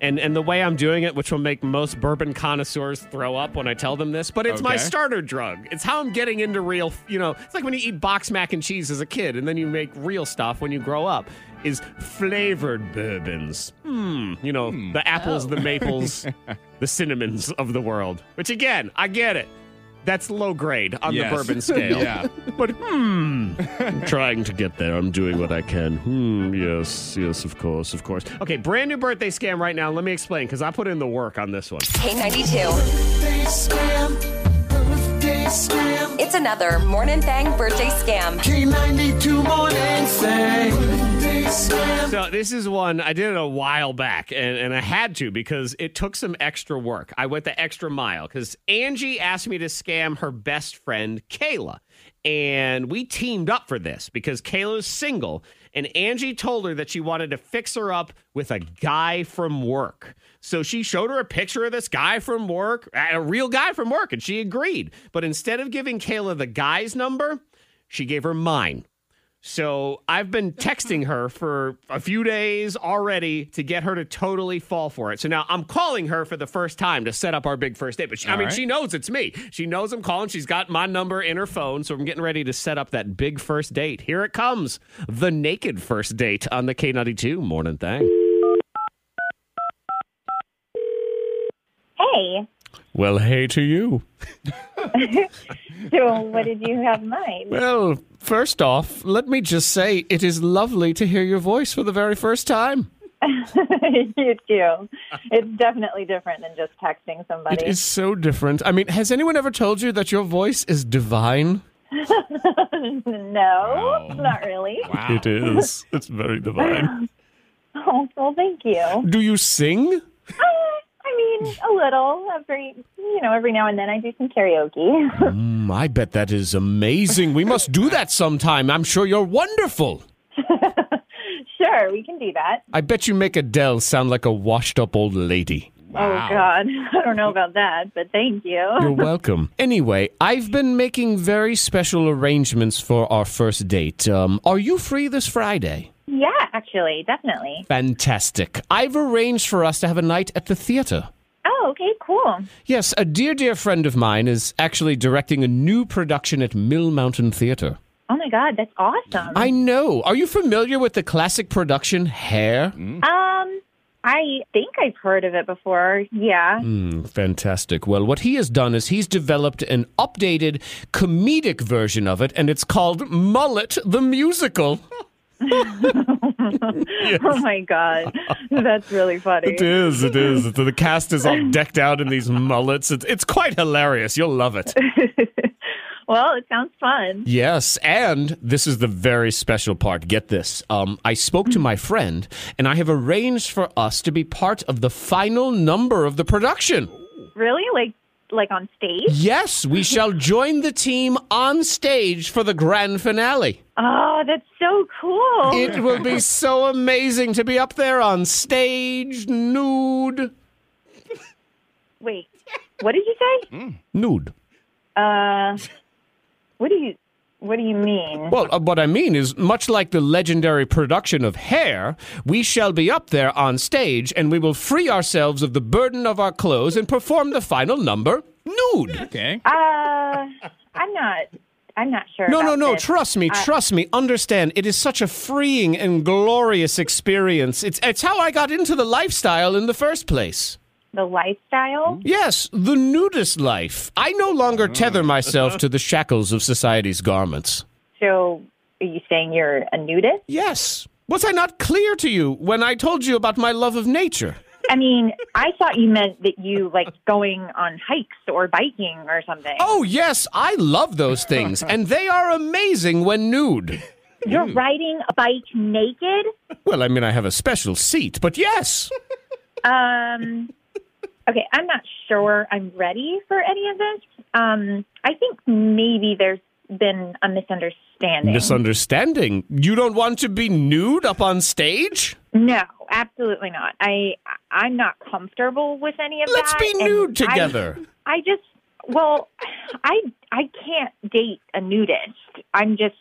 And and the way I'm doing it, which will make most bourbon connoisseurs throw up when I tell them this, but it's my starter drug. It's how I'm getting into real, you know, it's like when you eat box mac and cheese as a kid and then you make real stuff when you grow up. Is flavored bourbons. Hmm. You know, the apples, the maples, *laughs* the cinnamons of the world. Which again, I get it. That's low grade on Yes. the bourbon scale. *laughs* Yeah. But hmm, I'm *laughs* trying to get there. I'm doing what I can. Hmm, yes, yes, of course, of course. Okay, brand new birthday scam right now. Let me explain because I put in the work on this one. K92. It's another Morning Thang birthday scam. So this is one I did it a while back, and, and I had to because it took some extra work. I went the extra mile because Angie asked me to scam her best friend Kayla, and we teamed up for this because Kayla's single, and Angie told her that she wanted to fix her up with a guy from work. So she showed her a picture of this guy from work, a real guy from work, and she agreed. But instead of giving Kayla the guy's number, she gave her mine. So I've been texting her for a few days already to get her to totally fall for it. So now I'm calling her for the first time to set up our big first date. But she, I mean, right. she knows it's me. She knows I'm calling. She's got my number in her phone. So I'm getting ready to set up that big first date. Here it comes the naked first date on the K92 morning thing. Hey, Well, hey to you. *laughs* so what did you have in mind? Well, first off, let me just say it is lovely to hear your voice for the very first time. *laughs* you too. It's definitely different than just texting somebody. It is so different. I mean, has anyone ever told you that your voice is divine? *laughs* no, oh. not really. Wow. It is. It's very divine. Oh, well, thank you. Do you sing? Um, I mean, a little every, you know, every now and then I do some karaoke. *laughs* Mm, I bet that is amazing. We must do that sometime. I'm sure you're wonderful. *laughs* sure, we can do that. I bet you make Adele sound like a washed up old lady. Oh God, *laughs* I don't know about that, but thank you. You're welcome. Anyway, I've been making very special arrangements for our first date. Um, are you free this Friday? Yeah, actually, definitely. Fantastic. I've arranged for us to have a night at the theater. Oh, okay, cool. Yes, a dear, dear friend of mine is actually directing a new production at Mill Mountain Theater. Oh my God, that's awesome. I know. Are you familiar with the classic production Hair? um, I think I've heard of it before. Yeah. Mm, fantastic. Well, what he has done is he's developed an updated comedic version of it, and it's called Mullet the Musical. *laughs* *laughs* Oh my God, that's really funny. It is, it is. The cast is all decked out in these mullets. It's, it's quite hilarious. You'll love it. *laughs* Well, it sounds fun. Yes, and this is the very special part. Get this. Um, I spoke to my friend, and I have arranged for us to be part of the final number of the production. Really? Like like on stage? Yes, we shall join the team on stage for the grand finale. Oh, that's so cool. It will be so amazing to be up there on stage, nude. Wait. What did you say? Nude. Uh What do you what do you mean? Well, uh, what I mean is, much like the legendary production of Hair, we shall be up there on stage and we will free ourselves of the burden of our clothes and perform the final number nude. Okay. Uh I'm not I'm not sure. No, no, about no. this. Trust me. Uh, trust me. Understand. It is such a freeing and glorious experience. It's, it's how I got into the lifestyle in the first place. The lifestyle? Hmm? Yes, the nudist life. I no longer ah. tether myself *laughs* to the shackles of society's garments. So are you saying you're a nudist? Yes. Was I not clear to you when I told you about my love of nature? *laughs* I mean, I thought you meant that you like going on hikes or biking or something. Oh, yes, I love those things, and they are amazing when nude. You're riding a bike naked? Well, I mean, I have a special seat, but yes. Um, okay, I'm not sure I'm ready for any of this. Um, I think maybe there's been a misunderstanding. Misunderstanding. You don't want to be nude up on stage? No, absolutely not. I I'm not comfortable with any of that. Let's be and nude I- together. I, just well, I I can't date a nudist. I'm just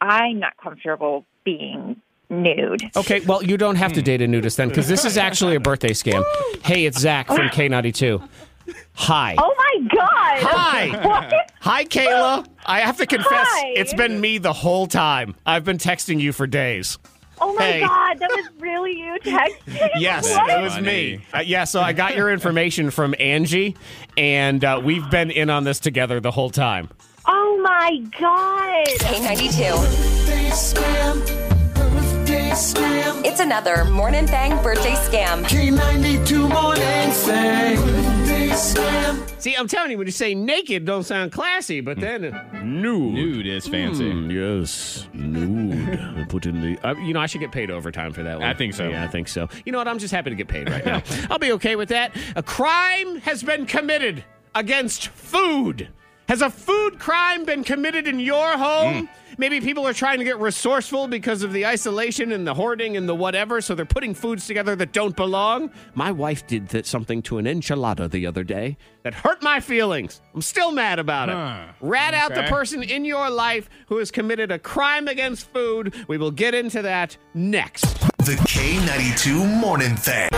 I'm not comfortable being nude. Okay, well, you don't have to hmm. date a nudist then, because this is actually a birthday scam. *gasps* Hey, it's Zach from K92. Hi. Oh my god! Hi. *laughs* What? Hi, Kayla. I have to confess, Hi. it's been me the whole time. I've been texting you for days. Oh my Hey. god, that was really you texting. *laughs* Yes, What? it was me. Uh, yeah, so I got your information from Angie, and uh, we've been in on this together the whole time. Oh my god! K92. It's another Morning Thang birthday scam. See, I'm telling you, when you say naked, don't sound classy, but then uh, nude. Nude is fancy. Hmm, yes, nude. I Put in the. Uh, you know, I should get paid overtime for that one. I think so. Yeah, I think so. You know what? I'm just happy to get paid right *laughs* now. I'll be okay with that. A crime has been committed against food. Has a food crime been committed in your home? Mm. Maybe people are trying to get resourceful because of the isolation and the hoarding and the whatever, so they're putting foods together that don't belong. My wife did th- something to an enchilada the other day that hurt my feelings. I'm still mad about it. Huh. Rat out the person in your life who has committed a crime against food. We will get into that next. The K92 Morning Thing.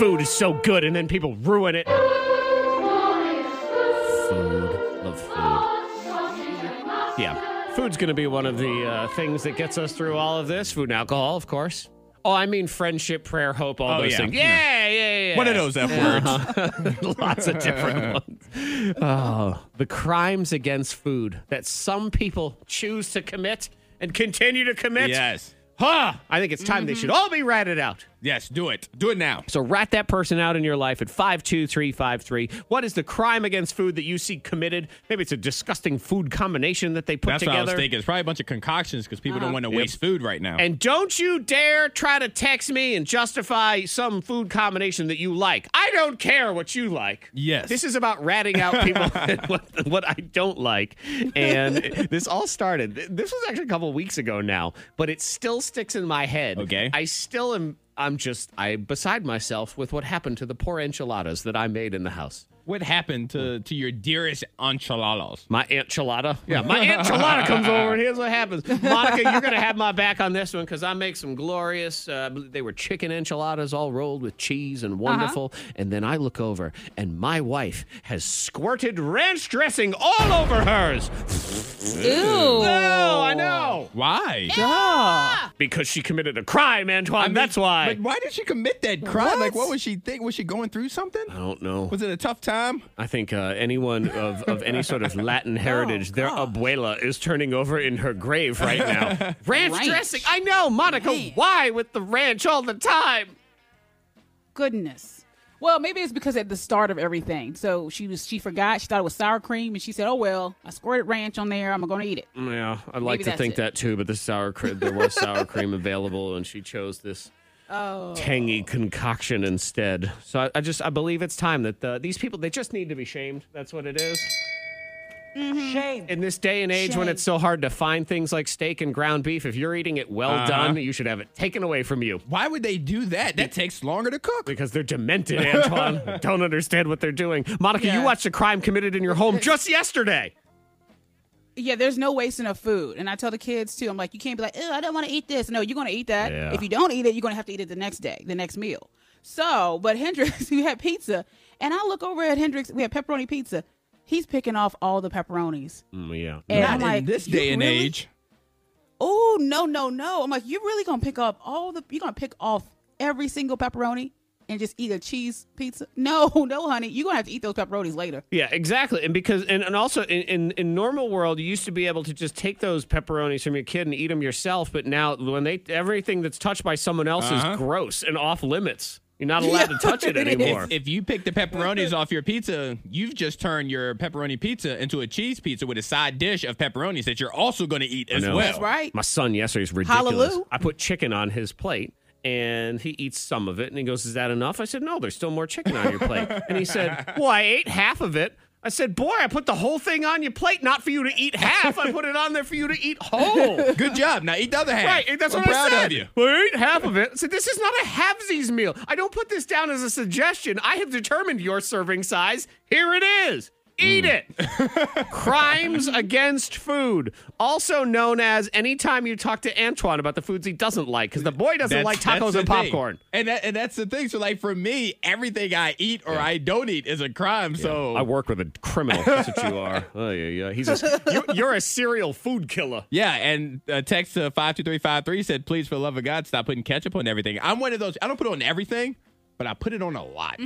Food is so good, and then people ruin it. Food, love food. Yeah, food's going to be one of the uh, things that gets us through all of this. Food and alcohol, of course. Oh, I mean friendship, prayer, hope, all Oh, those yeah. things. Yeah. Yeah, yeah, yeah. One of those F words. *laughs* Lots of different *laughs* ones. Oh, the crimes against food that some people choose to commit and continue to commit. yes. Huh. I think it's time they should all be ratted out. Yes, do it. Do it now. So rat that person out in your life at 52353. What is the crime against food that you see committed? Maybe it's a disgusting food combination that they put That's what I was together. thinking. It's probably a bunch of concoctions because people don't uh-huh. want to waste food right now. And don't you dare try to text me and justify some food combination that you like. I don't care what you like. Yes. This is about ratting out people *laughs* *laughs* what, what I don't like. And *laughs* this all started. This was actually a couple weeks ago now, but it still sticks in my head. Okay. I still am I'm just I'm beside myself with what happened to the poor enchiladas that I made in the house. What happened to, to your dearest enchiladas? My enchilada? Yeah, my *laughs* Aunt Chalada comes over, and here's what happens. *laughs* Monica, you're going to have my back on this one because I make some glorious, uh, they were chicken enchiladas all rolled with cheese and wonderful. And then I look over, and my wife has squirted ranch dressing all over hers. Ew. Oh, I know. Why? Duh. Because she committed a crime, Antoine. That's why. But why did she commit that crime? Like, what was she think? Was she going through something? I don't know. Was it a tough time? I think uh, anyone of, of *laughs* any sort of Latin heritage, their abuela is turning over in her grave right *laughs* now. ranch, Ranch. dressing. I know, Monica. Man. Why with the ranch all the time? Goodness. Well, maybe it's because at the start of everything. So she was she forgot. She thought it was sour cream, and she said, "Oh well, I squirted ranch on there. I'm gonna eat it." Yeah, I'd like Maybe to that's think it. that too, but the sour cream, there was sour *laughs* cream available, and she chose this Oh. tangy concoction instead. So I, I just I believe it's time that uh, these people they just need to be shamed. That's what it is. Shame. In this day and age when it's so hard to find things like steak and ground beef, if you're eating it well Uh-huh. done, you should have it taken away from you. Why would they do that? That takes longer to cook. Because they're demented, Antoine. *laughs* Don't understand what they're doing. Monica, you watched a crime committed in your home just yesterday. Yeah, there's no wasting of food, and I tell the kids too. I'm like, you can't be like, "Oh, I don't want to eat this." No, you're gonna eat that. Yeah. If you don't eat it, you're gonna have to eat it the next day, the next meal. So, but Hendrix, *laughs* we had pizza, and I look over at Hendrix. We had pepperoni pizza. He's picking off all the pepperonis, Mm, yeah. and Not I'm like, in this day and really- age. Oh no, no, no! I'm like, you're really gonna pick up all the? You're gonna pick off every single pepperoni and just eat a cheese pizza? *laughs* No, no, honey, you're gonna have to eat those pepperonis later. Yeah, exactly. And because and, and also in, in in normal world you used to be able to just take those pepperonis from your kid and eat them yourself, but now when they everything that's touched by someone else Uh-huh. is gross and off limits. You're not *laughs* allowed to touch it it is. anymore. If you pick the pepperonis off your pizza, you've just turned your pepperoni pizza into a cheese pizza with a side dish of pepperonis that you're also going to eat as well. That's right. My son yesterday is ridiculous. Hallelujah. I put chicken on his plate and he eats some of it and he goes, Is that enough? I said, No, there's still more chicken on your plate. and he said, *laughs* Well, I ate half of it. I said, Boy, I put the whole thing on your plate, not for you to eat half. I put it on there for you to eat whole. *laughs* Good job. Now eat the other half. Right, that's I'm what proud I said. of you. Well, I ate half of it. I said, this is not a halvesies meal. I don't put this down as a suggestion. I have determined your serving size. Here it is. Eat it. *laughs* Crimes against food, also known as anytime you talk to Antoine about the foods he doesn't like, because the boy doesn't That's- like that's tacos the and thing. popcorn. And that, and that's the thing. So like for me, everything I eat or I don't eat is a crime. So I work with a criminal. That's what you are. Oh yeah, yeah. He's a, you, you're a serial food killer. Yeah, and uh, text to five two three five three said, "Please, for the love of God, stop putting ketchup on everything." I'm one of those. I don't put it on everything, but I put it on a lot.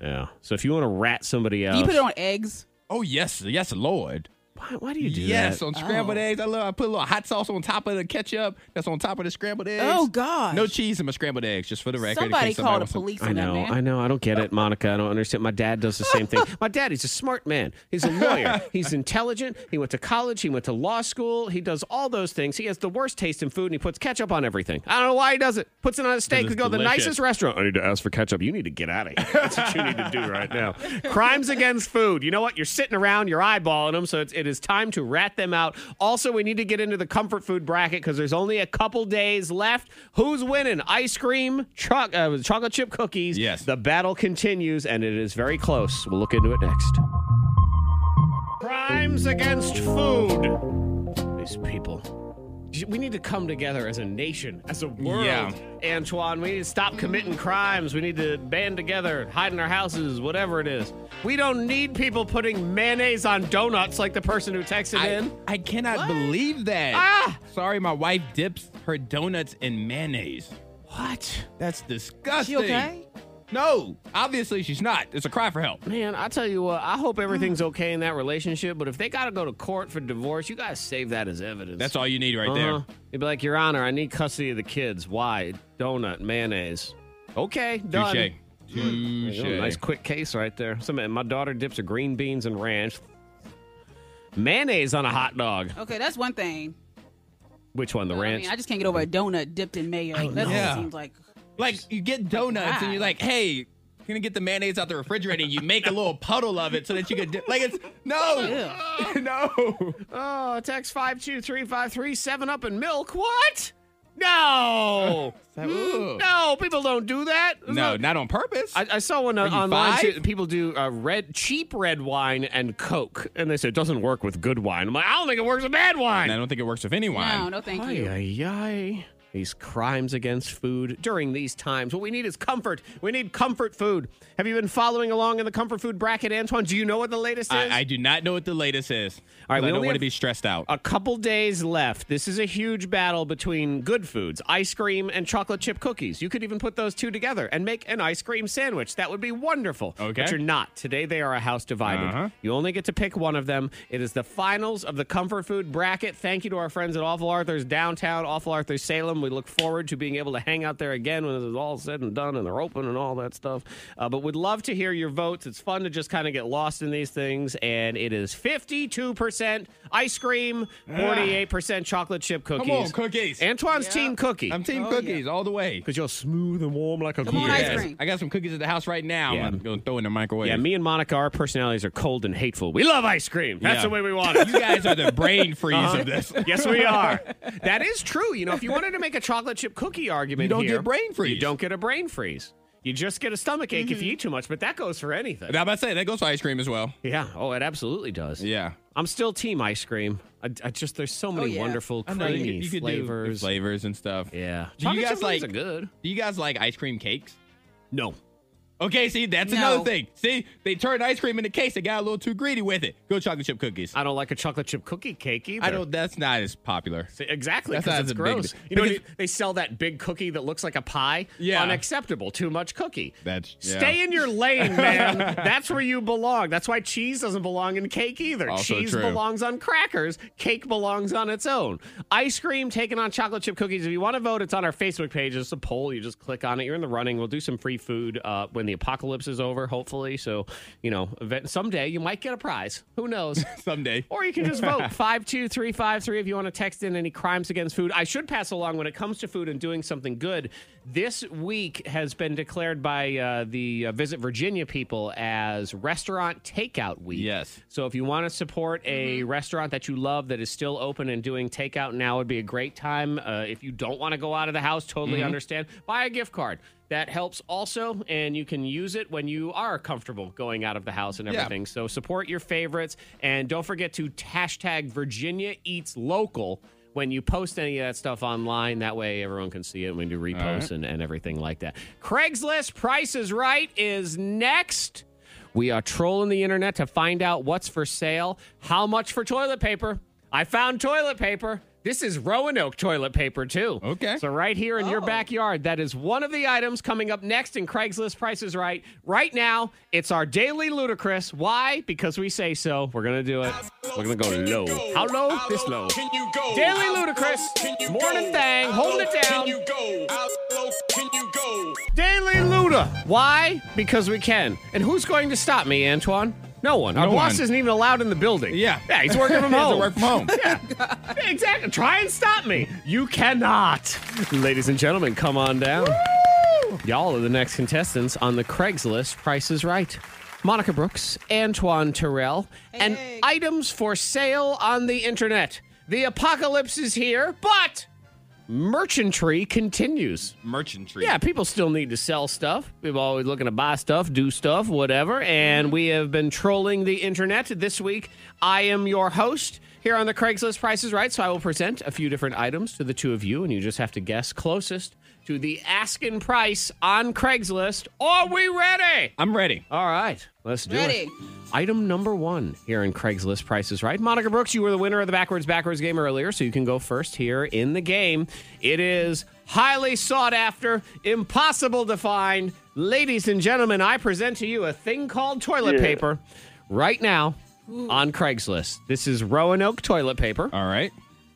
Yeah. So if you want to rat somebody out, Do you put it on eggs? Oh yes, yes, Lord. Why, why do you do yes, that? on scrambled Oh. eggs. I love. I put a little hot sauce on top of the ketchup. That's on top of the scrambled eggs. Oh, gosh. No cheese in my scrambled eggs, just for the record. in Somebody case somebody called the wants to- police I on know, that man. I know. I don't get it, Monica. I don't understand. My dad does the same thing. My dad, he's a smart man. He's a lawyer. *laughs* He's intelligent. He went to college. He went to law school. He does all those things. He has the worst taste in food, and he puts ketchup on everything. I don't know why he does it. Puts it on a steak. it's We go to the delicious. nicest restaurant. I need to ask for ketchup. You need to get out of here. That's what you need to do right now. *laughs* Crimes against food. You know what? You're sitting around. You're eyeballing them. So it's, it is time to rat them out. Also, we need to get into the comfort food bracket because there's only a couple days left. Who's winning? Ice cream, choc- uh, chocolate chip cookies. Yes. The battle continues, and it is very close. We'll look into it next. Crimes against food. These people. We need to come together as a nation, as a world. Yeah. Antoine, we need to stop committing crimes. We need to band together, hide in our houses, whatever it is. We don't need people putting mayonnaise on donuts like the person who texted in. I, I cannot believe that. Ah! Sorry, my wife dips her donuts in mayonnaise. What? That's disgusting. She okay? No, obviously she's not. It's a cry for help. Man, I tell you what, I hope everything's okay in that relationship, but if they got to go to court for divorce, you got to save that as evidence. That's all you need right Uh-huh. there. You'd be like, Your Honor, I need custody of the kids. Why? Donut, mayonnaise. Okay, done. Touche. There you go. Nice quick case right there. Some, my daughter dips her green beans and ranch. Mayonnaise on a hot dog. Okay, that's one thing. Which one? The I ranch? mean, I just can't get over a donut dipped in mayo. That just Yeah. seems like Like you get donuts and you're like, hey, gonna get the mayonnaise out the refrigerator and you make a little puddle of it so that you can dip. Like it's no, *laughs* no. oh, text 52353 7 up and milk. What? No. *laughs* Ooh. no, people don't do that. There's No, not on purpose. I, I saw one uh, you online. Too. People do uh, red, cheap red wine and Coke, and they say it doesn't work with good wine. I'm like, I don't think it works with bad wine. and I don't think it works with any wine. no, no, thank Ay, you. ay, ay. These crimes against food during these times. What we need is comfort. We need comfort food. Have you been following along in the comfort food bracket, Antoine? Do you know what the latest is? I, I do not know what the latest is. All right, I don't want to be stressed out. a couple days left. This is a huge battle between good foods, ice cream and chocolate chip cookies. You could even put those two together and make an ice cream sandwich. That would be wonderful. Okay. But you're not. Today they are a house divided. Uh-huh. You only get to pick one of them. It is the finals of the comfort food bracket. Thank you to our friends at Awful Arthur's downtown, Awful Arthur's Salem. We look forward to being able to hang out there again when this is all said and done and they're open and all that stuff. Uh, but would love to hear your votes. It's fun to just kind of get lost in these things. And it is 52% ice cream, 48% chocolate chip cookies. Come on, cookies. Antoine's team cookie. I'm team Oh, cookies all the way. Because you're smooth and warm like a Come on, cookie. ice Yes. I got some cookies at the house right now. Yeah. I'm going to throw in the microwave. Yeah, me and Monica, our personalities are cold and hateful. We love ice cream. That's Yeah. the way we want it. You guys are the brain *laughs* freeze Uh-huh. of this. yes, we are. *laughs* That is true. You know, if you wanted to make a chocolate chip cookie argument, You don't here, get brain freeze. You don't get a brain freeze. You just get a stomach ache if mm-hmm. you eat too much, but that goes for anything. And I'm about to say that goes for ice cream as well. Yeah. Oh, it absolutely does. Yeah. I'm still team ice cream. I, I just there's so many oh, yeah. wonderful I know, you creamy could- you could flavors. flavors and stuff. Yeah. Do you guys chip like- good? Do you guys like ice cream cakes? No. Okay, see, that's No. another thing. See, they turned ice cream into cakes. They got a little too greedy with it. Go chocolate chip cookies. I don't like a chocolate chip cookie cake either. I don't. That's not as popular. See, Exactly, That's because not it's as big- gross. you know, because- they sell that big cookie that looks like a pie. Yeah. unacceptable. Too much cookie. That's- yeah. stay in your lane, man. *laughs* That's where you belong. That's why cheese doesn't belong in cake either. Also cheese true. belongs on crackers. Cake belongs on its own. Ice cream taking on chocolate chip cookies. If you want to vote, it's on our Facebook page. It's a poll. You just click on it. You're in the running. We'll do some free food uh, when the apocalypse is over, hopefully. So you know, event- someday you might get a prize. Who knows? *laughs* Someday. Or you can just vote *laughs* 52353 if you want to text in any crimes against food. I should pass along when it comes to food and doing something good. This week has been declared by uh, the uh, Visit Virginia people as Restaurant Takeout Week. Yes. So if you want to support a restaurant that you love that is still open and doing takeout now would be a great time. Uh, if you don't want to go out of the house, totally understand. Buy a gift card. That helps also, and you can use it when you are comfortable going out of the house and Yeah. everything. So support your favorites, and don't forget to hashtag Virginia Eats Local when you post any of that stuff online. That way, everyone can see it when you do reposts and, and everything like that. Craigslist Price is Right is next. We are trolling the internet to find out what's for sale. How much for toilet paper? I found toilet paper. This is Roanoke toilet paper, too. Okay. So, right here in your backyard, that is one of the items coming up next in Craigslist Price is Right. Right now, it's our daily ludicrous. Why? Because we say so. We're going to do it. We're going to go low. How low? This low. Daily ludicrous. Morning thing. Holding it down. Daily Luda. Why? Because we can. And who's going to stop me, Antoine? No one. Our boss one. isn't even allowed in the building. Yeah. Yeah, he's working from *laughs* He has to home. work from home. Yeah, *laughs* exactly. Try and stop me. You cannot. Ladies and gentlemen, come on down. Y'all are the next contestants on the Craigslist Price is Right. Monica Brooks, Antoine Terrell, and Hey. items for sale on the internet. The apocalypse is here, but merchantry continues. Merchantry. Yeah, people still need to sell stuff. People always looking to buy stuff, do stuff, whatever. And we have been trolling the internet this week. I am your host here on the Craigslist Prices Right. So I will present a few different items to the two of you, and you just have to guess closest to the asking price on Craigslist. Are we ready? I'm ready. All right, let's do Ready. it. Item number one here in Craigslist Prices Right. Monica Brooks, you were the winner of the Backwards Backwards game earlier, so you can go first here in the game. It is highly sought after, impossible to find. Ladies and gentlemen, I present to you a thing called toilet paper right now on Craigslist. This is Roanoke toilet paper. All right.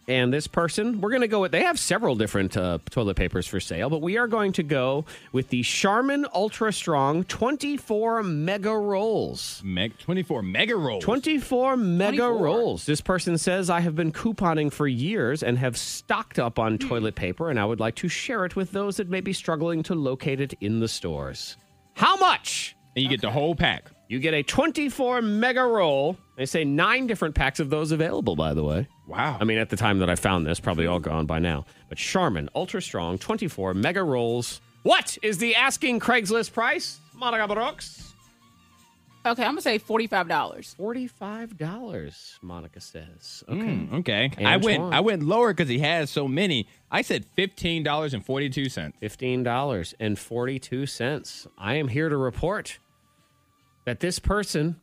And this person, we're going to go with, they have several different uh, toilet papers for sale, but we are going to go with the Charmin Ultra Strong 24 Mega Rolls. Meg 24 mega rolls. 24 mega 24. rolls. This person says, I have been couponing for years and have stocked up on Hmm. toilet paper, and I would like to share it with those that may be struggling to locate it in the stores. How much? And you get the whole pack. You get a 24 mega roll. They say nine different packs of those available, by the way. Wow. I mean, at the time that I found this, probably all gone by now. But Charmin Ultra Strong 24 mega rolls. What is the asking Craigslist price? Monica Brooks. Okay, I'm gonna say forty-five dollars. $45, Monica says. Okay. Mm, okay. I went Antoine. I went lower because he has so many. I said fifteen dollars and forty two cents. $15.42. I am here to report that this person,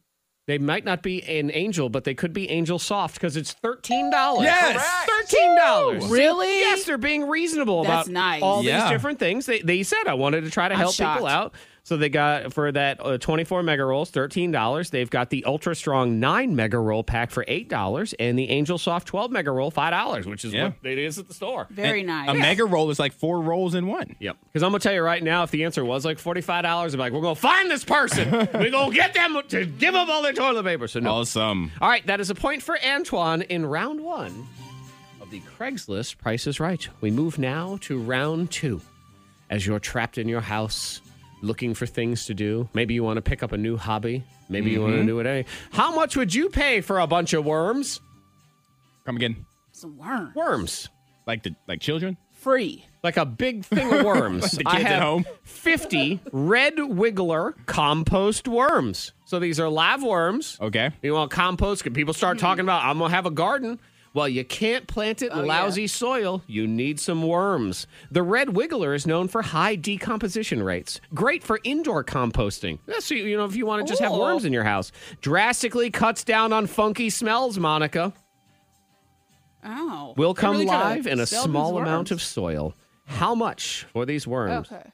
they might not be an angel, but they could be angel soft because it's $13. Yes! $13. Really? Yes, they're being reasonable That's about nice. all Yeah. these different things. They, they said I wanted to try to I'm help people out. So they got for that uh, 24 mega rolls, $13. They've got the Ultra Strong 9 mega roll pack for $8 and the Angel Soft 12 mega roll $5, which is Yeah. what it is at the store. Very And nice. A mega roll is like four rolls in one. Yep. Because I'm gonna tell you right now, if the answer was like forty five dollars, I'm like, we're gonna find this person. *laughs* we're gonna get them to give them all their toilet paper. So no. Awesome. All right, that is a point for Antoine in round one of the Craigslist Price is Right. We move now to round two. As you're trapped in your house, looking for things to do. Maybe you want to pick up a new hobby. Maybe you want to mm-hmm. do it. Any- How much would you pay for a bunch of worms? Come again. Some worms. Worms. Like the like children? Free. like a big thing of worms. *laughs* the I kids at home? 50 red wiggler compost worms. So these are live worms. Okay. You want compost? Can people start talking mm-hmm. about, I'm going to have a garden? Well, you can't plant it in Oh, yeah. lousy soil. You need some worms. The red wiggler is known for high decomposition rates. Great for indoor composting. Yeah, So, you know, if you want to just have worms in your house. Drastically cuts down on funky smells, Monica Oh. will come really live in a small amount of soil. How much for these worms? Okay.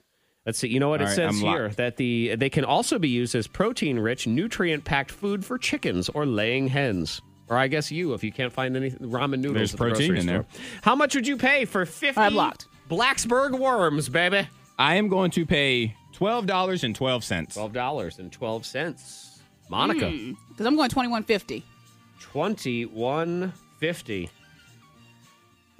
Let's see. You know what All it right, says I'm here locked. that the they can also be used as protein-rich, nutrient-packed food for chickens or laying hens. Or I guess you, if you can't find any ramen noodles. There's at the protein grocery in there. store. How much would you pay for fifty I'm locked. Blacksburg worms, baby? I am going to pay twelve dollars and twelve cents. Twelve dollars and twelve cents. Monica, mm, Because I'm going twenty-one fifty. twenty-one fifty.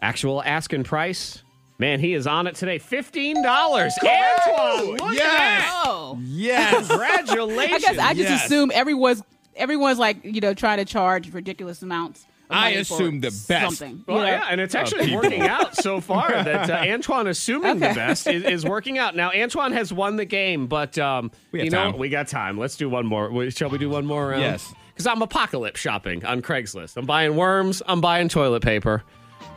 Actual asking price. Man, he is on it today. Fifteen dollars. Antoine, look Yes! at that. Oh. Yes. Congratulations. *laughs* I guess I just Yes. assume everyone's everyone's like you know trying to charge ridiculous amounts I assume the best. Something. Well, you know? yeah, and it's actually people. working out so *laughs* far that uh, Antoine assuming the best is, is working out. Now, Antoine has won the game, but um, We you know, time. we got time. Let's do one more. Shall we do one more round? Yes. Because I'm apocalypse shopping on Craigslist. I'm buying worms, I'm buying toilet paper.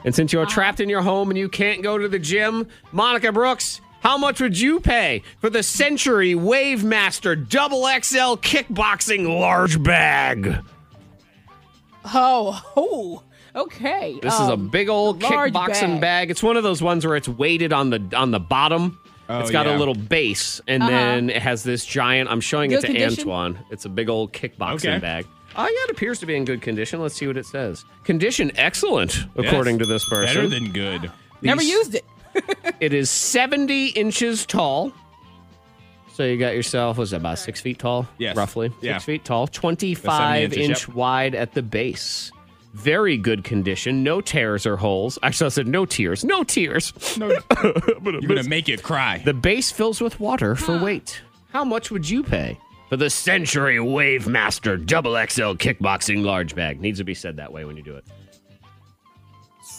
And since you're trapped in your home and you can't go to the gym, Monica Brooks, how much would you pay for the Century Wavemaster Double XL Kickboxing Large Bag? Oh, *laughs* oh, okay. This is a Um, big old large kickboxing bag. bag. It's one of those ones where it's weighted on the on the bottom. Oh, it's got yeah. a little base, and then it has this giant. I'm showing it Uh-huh. To condition? Antoine. It's a big old kickboxing Okay. bag. Oh yeah, it appears to be in good condition. Let's see what it says. Condition excellent, according Yes. to this person. Better than good. Never used it. It is 70 inches tall. So you got yourself, was that about six feet tall? Yes. Roughly. Yeah. Six feet tall. 25 inches, inch yep. wide at the base. Very good condition. No tears or holes. Actually, I said no tears. No tears. No, *laughs* you're gonna make it cry. The base fills with water for weight. How much would you pay for the Century Wavemaster Double XL Kickboxing Large Bag? Needs to be said that way when you do it.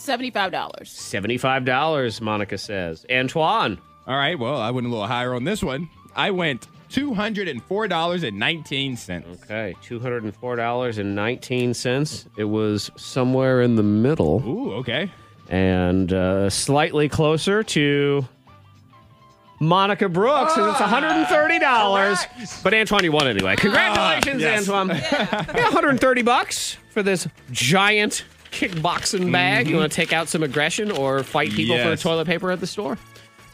Seventy-five dollars. $75, Monica says. Antoine. All right, well, I went a little higher on this one. I went two hundred and four dollars and nineteen cents. Okay, $204.19. It was somewhere in the middle Ooh, okay. and uh, slightly closer to Monica Brooks, and it's $130. But Antoine, you won anyway. Congratulations, yes. Antoine. *laughs* Yeah. 130 bucks for this giant kickboxing bag. You mm-hmm. want to take out some aggression or fight people for Yes. toilet paper at the store?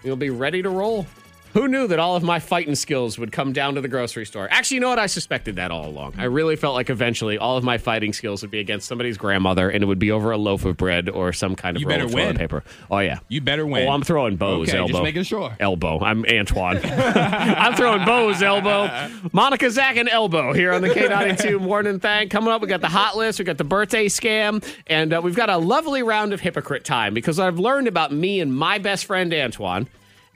You'll be ready to roll. Who knew that all of my fighting skills would come down to the grocery store? Actually, you know what? I suspected that all along. I really felt like eventually all of my fighting skills would be against somebody's grandmother, and it would be over a loaf of bread or some kind of You roll of toilet win. paper. Oh yeah, You better win. Oh, I'm throwing bows. Okay, elbow. just making sure. Elbow. I'm Antoine. *laughs* I'm throwing bows. Elbow. Monica, Zach, and elbow here on the K92 *laughs* Morning Thing. Coming up, we got the hot list. We got the birthday scam, and uh, we've got a lovely round of hypocrite time because I've learned about me and my best friend Antoine.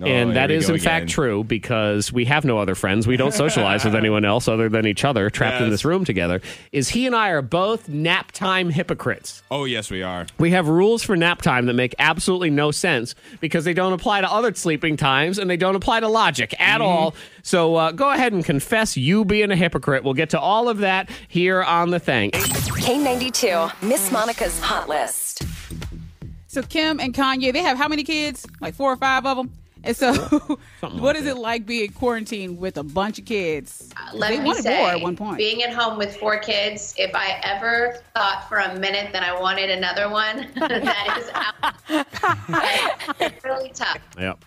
Oh, and that is, that we is go in fact true because we have no other friends. We don't socialize with *laughs* anyone else other than each other, trapped in this room together. Is he and I are both nap time hypocrites. Oh, yes, we are. We have rules for nap time that make absolutely no sense because they don't apply to other sleeping times and they don't apply to logic at all. So uh, go ahead and confess you being a hypocrite. We'll get to all of that here on the thing. K92, Miss Monica's Hot List. So Kim and Kanye, they have how many kids? Like four or five of them. And so, *laughs* what is it like being quarantined with a bunch of kids? Let they me wanted say, more at one point. being at home with four kids, if I ever thought for a minute that I wanted another one, *laughs* that is out. *laughs* It's really tough. Yep.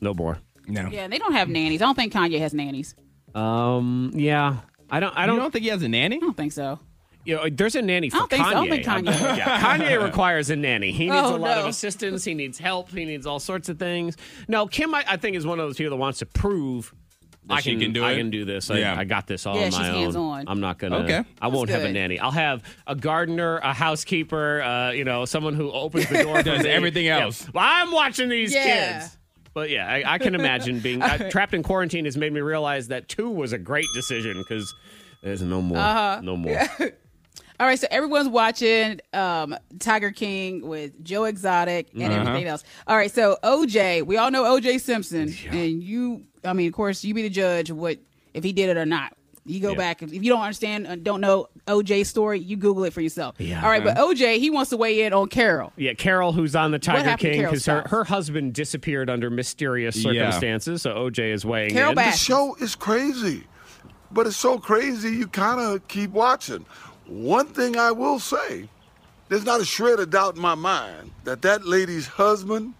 No more. No. yeah, and they don't have nannies. I don't think Kanye has nannies. Um. Yeah. I don't. I I don't. don't think he has a nanny? I don't think so. You know, there's a nanny for I don't think so. Kanye. I don't think Kanye- yeah, Kanye *laughs* requires a nanny. He needs Oh, a lot of assistance. He needs help. He needs all sorts of things. No, Kim, I, I think is one of those people that wants to prove. I can, can do I it? can do this. I, Yeah. I got this all Yeah, on she's my own. hands-on. I'm not gonna. Okay. I won't have a nanny. I'll have a gardener, a housekeeper. Uh, you know, someone who opens the door. *laughs* Does me. everything Yeah. else. Well, I'm watching these Yeah. kids. But yeah, I, I can imagine being uh, *laughs* trapped in quarantine has made me realize that two was a great decision because there's no more, Uh-huh. no more. All right, so everyone's watching um, Tiger King with Joe Exotic and Uh-huh. everything else. All right, so OJ, we all know OJ Simpson, and you, I mean, of course, you be the judge what if he did it or not. You go Yeah. back if you don't understand, uh, don't know OJ's story, you Google it for yourself. Yeah. All right, but OJ, he wants to weigh in on Carole. Yeah, Carole, who's on the Tiger King, because her, her husband disappeared under mysterious Yeah. circumstances. So OJ is weighing Carole in. Bass. show is crazy, but it's so crazy you kind of keep watching. One thing I will say, there's not a shred of doubt in my mind that that lady's husband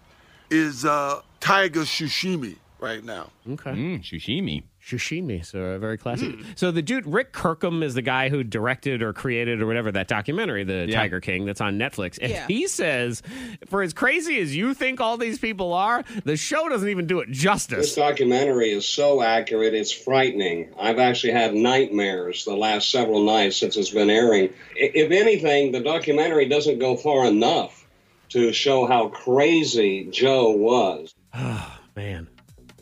is uh, Tiger Shushimi right now. Okay. Mm, sushimi. Sashimi, so uh, very classy. So the dude Rick Kirkham is the guy who directed or created or whatever that documentary, The Yeah. Tiger King, that's on Netflix. And Yeah. he says, for as crazy as you think all these people are, the show doesn't even do it justice. This documentary is so accurate, it's frightening. I've actually had nightmares the last several nights since it's been airing. If anything, the documentary doesn't go far enough to show how crazy Joe was. *sighs* Man.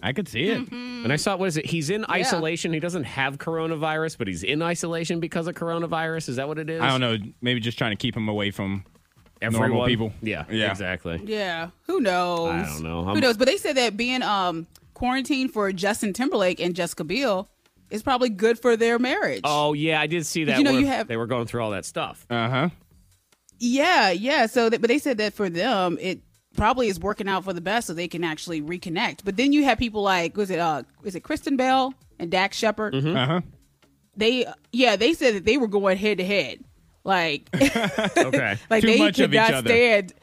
I could see it. Mm-hmm. And I saw, what is it? He's in isolation. He doesn't have coronavirus, but he's in isolation because of coronavirus. Is that what it is? I don't know. Maybe just trying to keep him away from Everyone? normal people. Yeah, Yeah. exactly. Yeah, who knows? I don't know. I'm- Who knows? But they said that being um quarantined for Justin Timberlake and Jessica Biel is probably good for their marriage. Oh, yeah, I did see that. you know you have- they were going through all that stuff. Uh huh. Yeah, yeah. So, that, but they said that for them, it probably is working out for the best, so they can actually reconnect. But then you have people like, was it uh, is it Kristen Bell and Dax Shepard? Mm-hmm. Uh huh. They, yeah, they said that they were going head to head, like, *laughs* Okay. *laughs* like Too they much could of each not other. stand.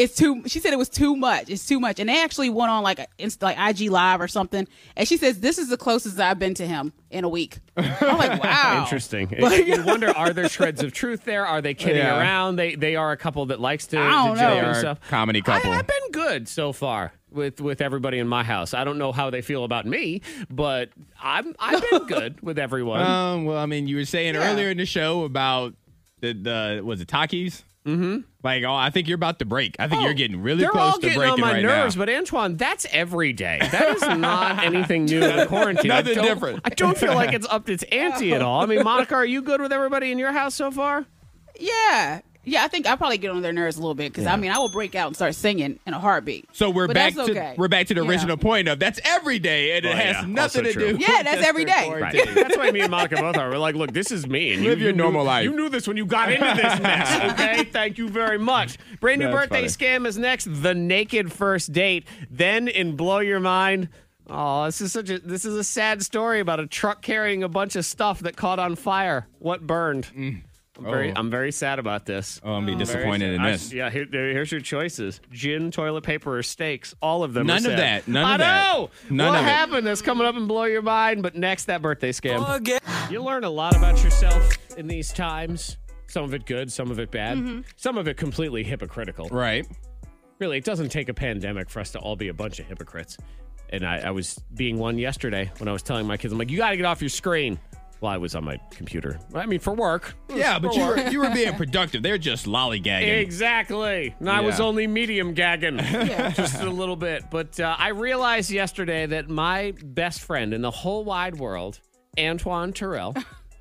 It's too. She said it was too much. It's too much, and they actually went on like a, inst- like IG Live or something. And she says this is the closest I've been to him in a week. I'm like, *laughs* wow, Interesting. *laughs* Like- you wonder, are there shreds of truth there? Are they kidding Yeah. around? They they are a couple that likes to, I don't to know. joke They and are stuff. comedy couple. I, have been good so far with with everybody in my house. I don't know how they feel about me, but I'm I've been *laughs* good with everyone. Um, well, I mean, you were saying Yeah. earlier in the show about the the was it Takis? Mm-hmm. Like, oh, I think you're about to break. I think Oh, you're getting really They're close all to getting breaking on my right nerves, now. but Antoine, that's every day. That is not *laughs* anything new in quarantine. I Nothing don't- different. I don't feel like it's upped its *laughs* ante at all. I mean, Monica, are you good with everybody in your house so far? yeah, yeah. I think I probably get on their nerves a little bit because I mean I will break out and start singing in a heartbeat. so we're But back to okay. we're back to the Yeah. original point of that's every day, and it Oh, has yeah. nothing to true. do. Yeah, that's just every your day. quarantine. Right. That's why me and Monica both are. We're like, look, this is me. And you, Live your you normal knew, life. You knew this when you got into this mess, *laughs* okay? Thank you very much. Brand new That's birthday scam is next. The naked first date. Then in Blow Your Mind. Oh, this is such a this is a sad story about a truck carrying a bunch of stuff that caught on fire. What burned? Mm. I'm very, Oh. I'm very sad about this. Oh, I'm be Very disappointed in. I- this. yeah, here, there- here's your choices: gin, toilet paper, or steaks. All of them. None are of sad. that. None I of that. know. None what of it. happened? That's coming up and blow your mind. But next, that birthday scam. You learn a lot about yourself in these times. Some of it good, some of it bad, mm-hmm. some of it completely hypocritical. Right. Really, it doesn't take a pandemic for us to all be a bunch of hypocrites. And I, I was being one yesterday when I was telling my kids, I'm like, you got to get off your screen. Well, I was on my computer. I mean, for work. Yeah, but you were you were being productive. They're just lollygagging. Exactly. And I was Yeah. only medium gagging, *laughs* just a little bit. But uh, I realized yesterday that my best friend in the whole wide world, Antoine Terrell.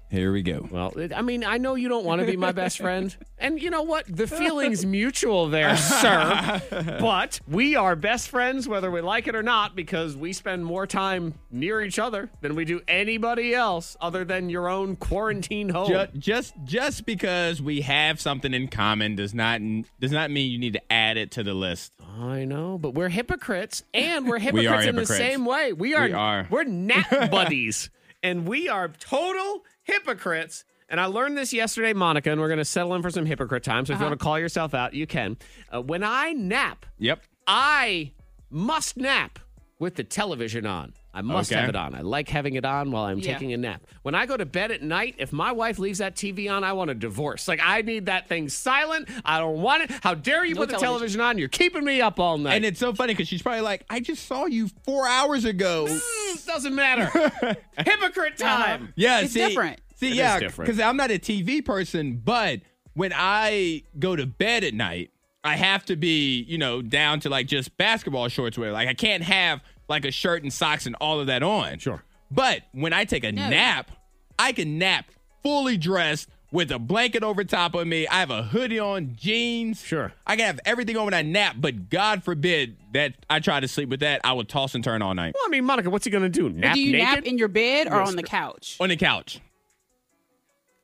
Here we go. Well, I mean, I know you don't want to be my best friend. *laughs* And you know what? The feeling's mutual there, sir. *laughs* But we are best friends whether we like it or not because we spend more time near each other than we do anybody else other than your own quarantine home. Just, just just because we have something in common does not does not mean you need to add it to the list. I know, but we're hypocrites, and we're *laughs* We hypocrites are in the same way. We are. We are. We're nap buddies, and we are total hypocrites. And I learned this yesterday, Monica, and we're going to settle in for some hypocrite time. So if you want to call yourself out, you can. Uh, when I nap, Yep. I must nap with the television on. I must Okay. have it on. I like having it on while I'm Yeah. taking a nap. When I go to bed at night, if my wife leaves that TV on, I want a divorce. Like I need that thing silent. I don't want it. How dare you No put the television. television on? You're keeping me up all night. And it's so funny because she's probably like, I just saw you four hours ago. Mm, doesn't matter. *laughs* Hypocrite time. Yeah, It's see, different. See, It yeah, because I'm not a TV person, but when I go to bed at night, I have to be, you know, down to like just basketball shorts wear. Like I can't have like a shirt and socks and all of that on. Sure. But when I take a nap, I can nap fully dressed with a blanket over top of me. I have a hoodie on, jeans. Sure. I can have everything on when I nap, but God forbid that I try to sleep with that. I will toss and turn all night Well, I mean, Monica, what's he going to do? Nap Do you naked? nap in your bed or Yes. on the couch? on the couch.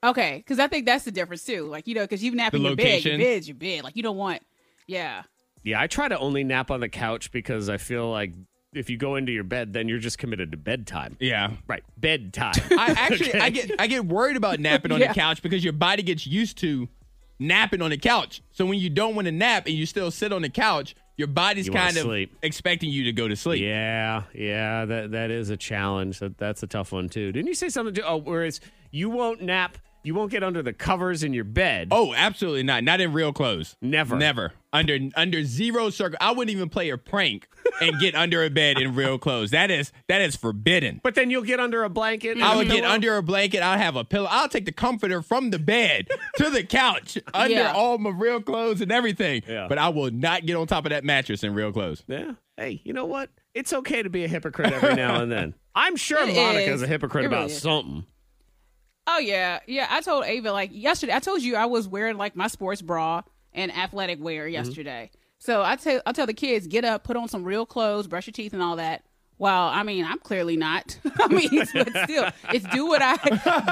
Okay, because I think that's the difference too. Like you know, because you nap The in your bed, location. your bed's your bed. Like you don't want, yeah. yeah, I try to only nap on the couch because I feel like if you go into your bed, then you're just committed to bedtime. Yeah. Right. Bedtime. *laughs* I actually I get I get worried about napping on Yeah. the couch because your body gets used to napping on the couch. So when you don't want to nap and you still sit on the couch, your body's You kind of sleep. expecting you to go to sleep. Yeah, yeah, that that is a challenge. That that's a tough one too. Didn't you say something? To, oh, whereas you won't nap You won't get under the covers in your bed. Oh, absolutely not. Not in real clothes. Never. Never. Under under zero circle. I wouldn't even play a prank and get *laughs* under a bed in real clothes. That is that is forbidden. But then you'll get under a blanket. I would get under a blanket. I'll have a pillow. I'll take the comforter from the bed *laughs* to the couch under Yeah. all my real clothes and everything. Yeah. But I will not get on top of that mattress in real clothes. Yeah. Hey, you know what? It's okay to be a hypocrite every *laughs* now and then. I'm sure It Monica's is. a hypocrite It really about is. something. Oh yeah, yeah. I told Ava like yesterday. I told you I was wearing like my sports bra and athletic wear mm-hmm. yesterday. So I tell I tell the kids get up, put on some real clothes, brush your teeth, and all that. Well, I mean, I'm clearly not. *laughs* I mean, but still, it's do what I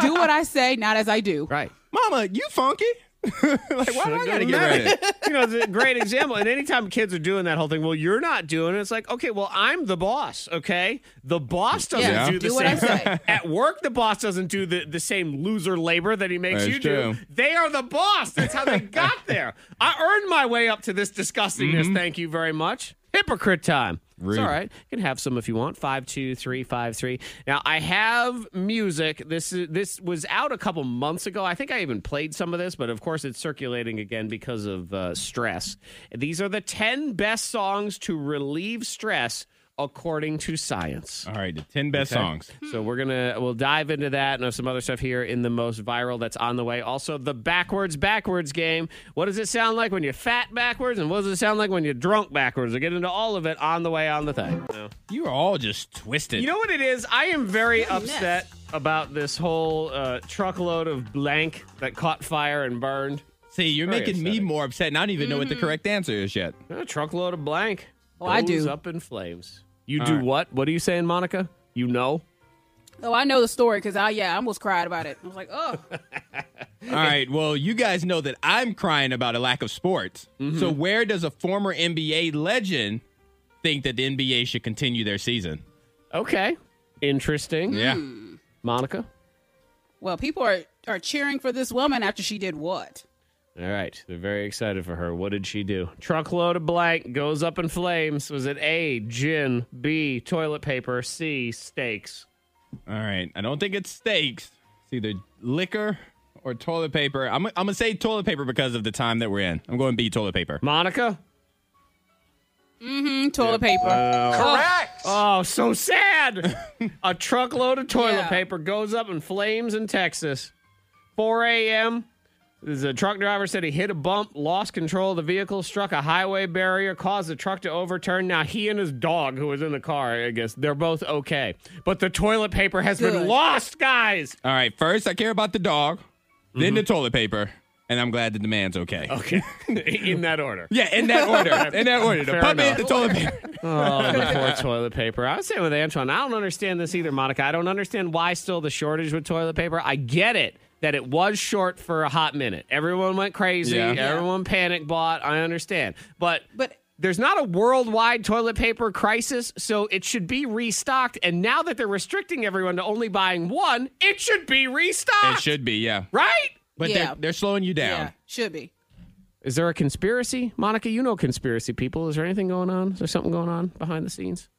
do what I say, not as I do. Right. Mama, you funky? *laughs* like, why do I gotta get ready? you know, it's a great example. And anytime kids are doing that whole thing, well, you're not doing it. It's like, okay, well, I'm the boss. Okay, the boss doesn't Yeah. do the Do what I same. say. *laughs* At work, the boss doesn't do the, the same loser labor that he makes That's you do. true. They are the boss. That's how they got there. I earned my way up to this disgustingness. Mm-hmm. Thank you very much. Hypocrite time. Rude. It's all right. You can have some if you want. Five two three five three. Now I have music. This is this was out a couple months ago. I think I even played some of this, but of course it's circulating again because of uh, stress. These are the ten best songs to relieve stress according to science. All right, the 10 best Okay. songs. So we're gonna we'll dive into that and some other stuff here in the most viral that's on the way. Also, the backwards backwards game. What does it sound like when you're fat backwards, and what does it sound like when you're drunk backwards? We'll get into all of it on the way on the thing. So- You are all just twisted. You know what it is? I am very upset about this whole uh, truckload of blank that caught fire and burned. See, you're Very making me more upset, and I don't even know what the correct answer is yet. A truckload of blank. Oh, I do. up in flames. You All do right. what? What are you saying, Monica? You know? Oh, I know the story because I yeah, I almost cried about it. I was like, oh, *laughs* All right. Well, you guys know that I'm crying about a lack of sports. Mm-hmm. So, where does a former NBA legend think that the NBA should continue their season? Okay. Interesting. Yeah. Monica? well, people are are cheering for this woman after she did what? All right. They're very excited for her. What did she do? Truckload of blank goes up in flames. Was it A, gin, B, toilet paper, C, steaks? All right. I don't think it's steaks. It's either liquor or toilet paper. I'm, I'm going to say toilet paper because of the time that we're in. I'm going B, toilet paper. Monica? Mm, hmm, toilet paper. Correct. Oh, so sad. *laughs* a truckload of toilet Yeah. paper goes up in flames in Texas. 4 a.m. The truck driver said he hit a bump, lost control of the vehicle, struck a highway barrier, caused the truck to overturn. Now he and his dog, who was in the car, I guess they're both okay. But the toilet paper has been lost, guys. All right. First, I care about the dog, then mm-hmm. the toilet paper, and I'm glad that the man's okay. Okay, *laughs* in that order. Yeah, in that order. *laughs* in that order. The Fair puppy, enough. the toilet paper. *laughs* Oh, the poor toilet paper. I was saying with Antoine, I don't understand this either, Monica. I don't understand why still the shortage with toilet paper. I get it that it was short for a hot minute. Everyone went crazy. Yeah. Yeah. Everyone panic bought. I understand. But But there's not a worldwide toilet paper crisis, so it should be restocked. And now that they're restricting everyone to only buying one, it should be restocked. It should be, yeah. Right? But Yeah. they're, they're slowing you down. yeah, should be. Is there a conspiracy? Monica, you know conspiracy people. Is there anything going on? Is there something going on behind the scenes?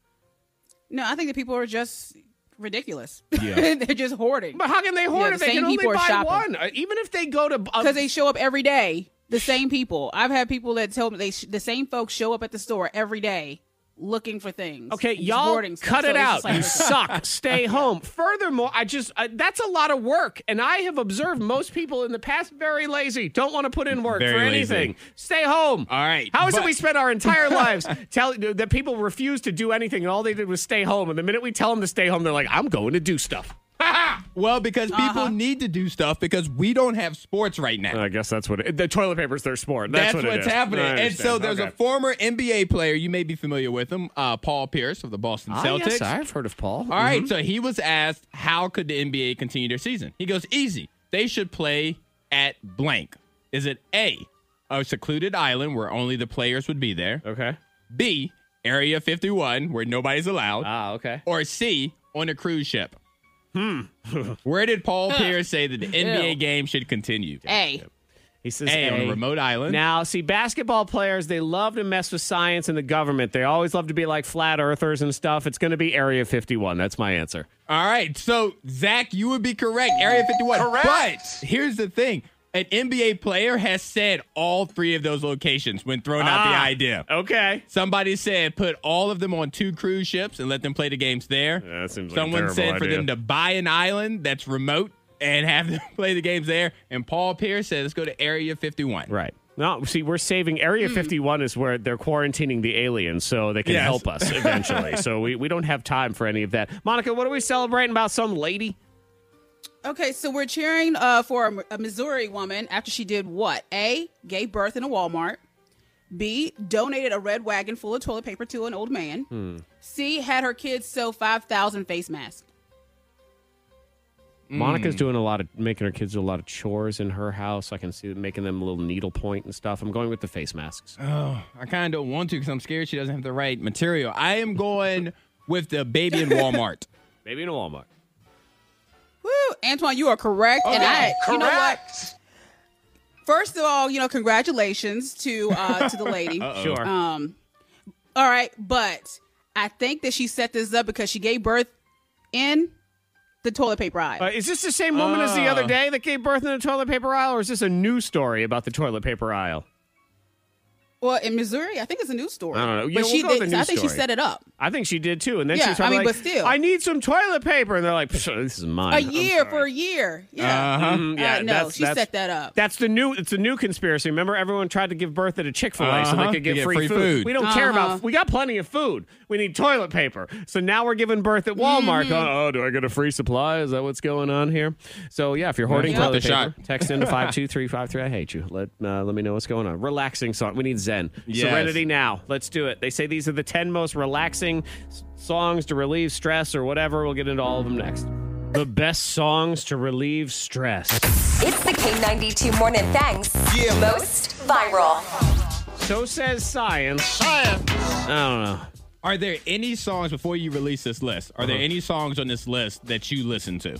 No, I think that people are just ridiculous. *laughs* Yeah. They're just hoarding But how can they hoard Yeah, if they can only buy shopping. one? Uh, Even if they go to because they show up every day. The same people. I've had people that tell me they sh- the same folks show up at the store every day looking for things. Okay, y'all hoarding stuff. cut So it out. like, you suck. Stay *laughs* home. Furthermore, I just uh, that's a lot of work, and I have observed most people in the past very lazy. Don't want to put in work Very for lazy. anything. Stay home. All right, How is it we spent our entire *laughs* lives telling that people refuse to do anything, and all they did was stay home? And the minute we tell them to stay home, they're like, "I'm going to do stuff." *laughs* Well, because people Uh-huh. need to do stuff because we don't have sports right now. I guess that's what it, the toilet paper's their sport. That's, That's, what what's is. happening. And so there's Okay. a former NBA player, you may be familiar with him, uh, Paul Pierce of the Boston Ah, Celtics. yes, I've heard of Paul. All right, so he was asked, how could the NBA continue their season? He goes, easy. They should play at blank. Is it A, a secluded island where only the players would be there? Okay. B, Area 51 where nobody's allowed? Ah, okay. or C, on a cruise ship? Hmm. *laughs* Where did Paul Pierce say that the NBA Ew. game should continue? A. He says A, on a A. remote island. Now, see, basketball players, they love to mess with science and the government. They always love to be like flat earthers and stuff. It's going to be Area 51. That's my answer. All right. So, Zach, you would be correct. Area 51. Correct. But here's the thing an NBA player has said all three of those locations when throwing out the Ah. idea. Okay. Somebody said put all of them on two cruise ships and let them play the games there. Yeah, that seems like a Someone terrible said for them to buy an island that's remote and have them *laughs* play the games there. And Paul Pierce said, let's go to Area 51. Right. No, see, we're saving Area 51 is where they're quarantining the aliens so they can Yes. help us eventually. *laughs* so we, we don't have time for any of that. Monica, what are we celebrating about some lady? Okay, so we're cheering uh, for a, a Missouri woman after she did what? A, gave birth in a Walmart. B, donated a red wagon full of toilet paper to an old man. Hmm. C, had her kids sew 5,000 face masks. Monica's doing a lot of making her kids do a lot of chores in her house. I can see them making them a little needlepoint and stuff. I'm going with the face masks. Oh, I kind of don't want to because I'm scared she doesn't have the right material. I am going with the baby in Walmart. *laughs* baby in a Walmart. Woo, Antoine, you are correct. and I, you know what? First of all, you know, congratulations to uh, to the lady. *laughs* Sure. Um, all right, but I think that she set this up because she gave birth in the toilet paper aisle. Uh, is this the same woman as the other Ah. day that gave birth in the toilet paper aisle, or is this a new story about the toilet paper aisle? Well, in Missouri, I think it's a news story. I don't know. Yeah, But we'll she go with did, the I news think she story. set it up. I think she did too. And then Yeah, she's probably I mean, like, but still. I need some toilet paper. And they're like, "Psh, this is mine. A I'm year for a year. Yeah. Uh-huh. Mhm, Uh, yeah, no, that's- she that's- set that up. That's the new. It's a new conspiracy. Remember, everyone tried to give birth at a Chick Fil A so they Uh-huh, could get, to get free, free food. food. We don't care Uh-huh. about. We got plenty of food. We need toilet paper. So now we're giving birth at Walmart. Mm-hmm. Oh, do I get a free supply? Is that what's going on here? So yeah, if you're hoarding Yeah. toilet The paper, shot. text into five two three five three. I hate you. Let uh, let me know what's going on. Relaxing song. We need Zen. Yes. Serenity now. Let's do it. They say these are the ten most relaxing songs to relieve stress or whatever. We'll get into all of them next. The best songs to relieve stress. It's the K92 Morning Thangs. Most viral. So says science. Science. I don't know. Are there any songs before you release this list? Are there any songs on this list that you listen to?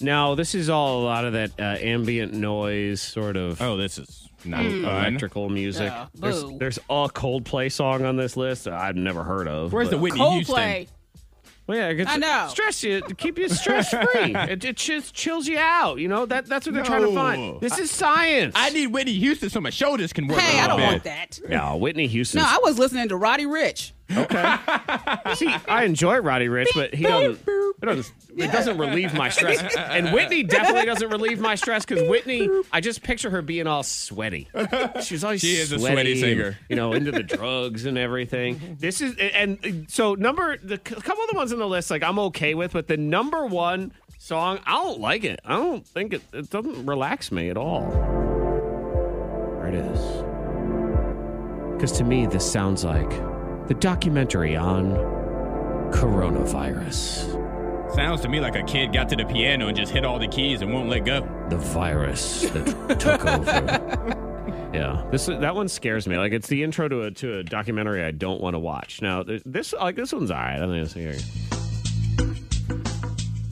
No, this is all a lot of that uh, ambient noise, sort of Oh, this is not fun. Hmm. electrical music. Yeah, there's, boo. there's a Coldplay song on this list I've never heard of. Where's but- the Whitney Coldplay. Houston? Well, yeah, it's, I know. Stress you, keep you stress free. *laughs* it, it just chills you out. You know that that's what they're trying to find. This is science. I need Whitney Houston so my shoulders can work. Hey, a I don't little want that. no, Whitney Houston. No, I was listening to Roddy Ricch. *laughs* See, I enjoy Roddy Ricch, but he doesn't. It doesn't, it doesn't relieve my stress. And Whitney definitely doesn't relieve my stress because Whitney, I just picture her being all sweaty. She's always She is a sweaty sweaty and, singer. you know, into the drugs and everything. This is and uh, so number the a couple of the ones on the list like I'm okay with, but the number one song I don't like it. I don't think it. It doesn't relax me at all. There it is. Because to me, this sounds like the documentary on coronavirus. Sounds to me like a kid got to the piano and just hit all the keys and won't let go. The virus that took over. *laughs* Yeah, this that one scares me. Like it's the intro to a to a documentary I don't want to watch. Now there's- this like this one's alright. I don't think it's here.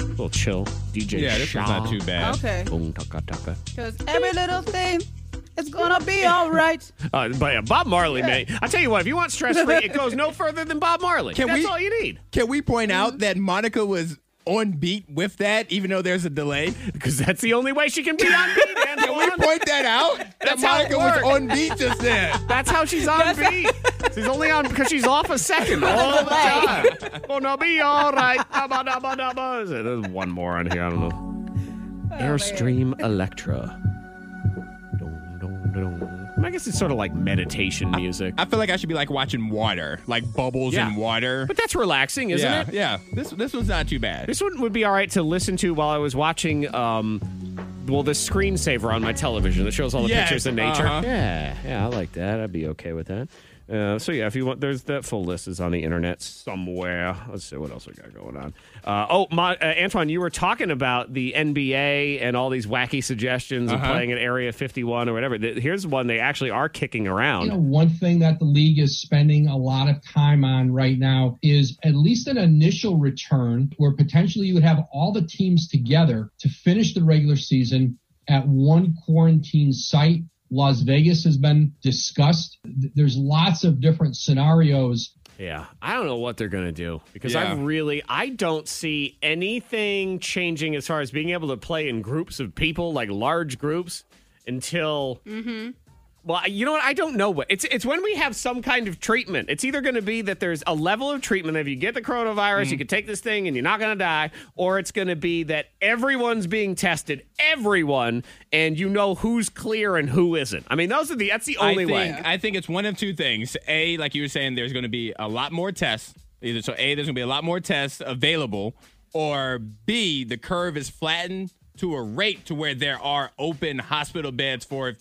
A little chill. DJ. Yeah, this one's not too bad. Okay. Boom, taka, taka. Because every little thing is going to be all right. *laughs* Uh, but yeah, Bob Marley, man. I tell you what, if you want stress free, it goes no further than Bob Marley. Can That's we- all you need. Can we point out that Monica was on beat with that, even though there's a delay? Because that's the only way she can be on beat, man. *laughs* Can we point that out? that That's how it Monica was on beat just then. *laughs* That's how she's on beat. She's only on because she's off a second all the time. Gonna be all right. There's one more on here. I don't know. Airstream Electra. I guess it's sort of like meditation music. I feel like I should be like watching water, like bubbles Yeah. in water. But that's relaxing, isn't yeah, it? yeah. This this one's not too bad. This one would be all right to listen to while I was watching. Um, well, the screensaver on my television that shows all the Yes, pictures of nature. uh-huh. Yeah, yeah, I like that. I'd be okay with that. Uh, so yeah, if you want, there's that full list is on the internet somewhere. Let's see what else we got going on. Uh, oh, my, uh, Antoine, you were talking about the NBA and all these wacky suggestions of Uh-huh. playing at Area 51 or whatever. Th- Here's one they actually are kicking around. You know, one thing that the league is spending a lot of time on right now is at least an initial return where potentially you would have all the teams together to finish the regular season at one quarantine site Las Vegas has been discussed. There's lots of different scenarios. Yeah, I don't know what they're going to do because Yeah. I really I don't see anything changing as far as being able to play in groups of people like large groups until mm-hmm. Well, you know what? I don't know what it's. It's when we have some kind of treatment. It's either going to be that there's a level of treatment. If you get the coronavirus, you mm. can take this thing and you're not going to die, or it's going to be that everyone's being tested, everyone, and you know who's clear and who isn't. I mean, those are the. That's the only I think, way. I think it's one of two things. A, like you were saying, there's going to be a lot more tests. Either so, A, there's going to be a lot more tests available, or B, the curve is flattened to a rate to where there are open hospital beds for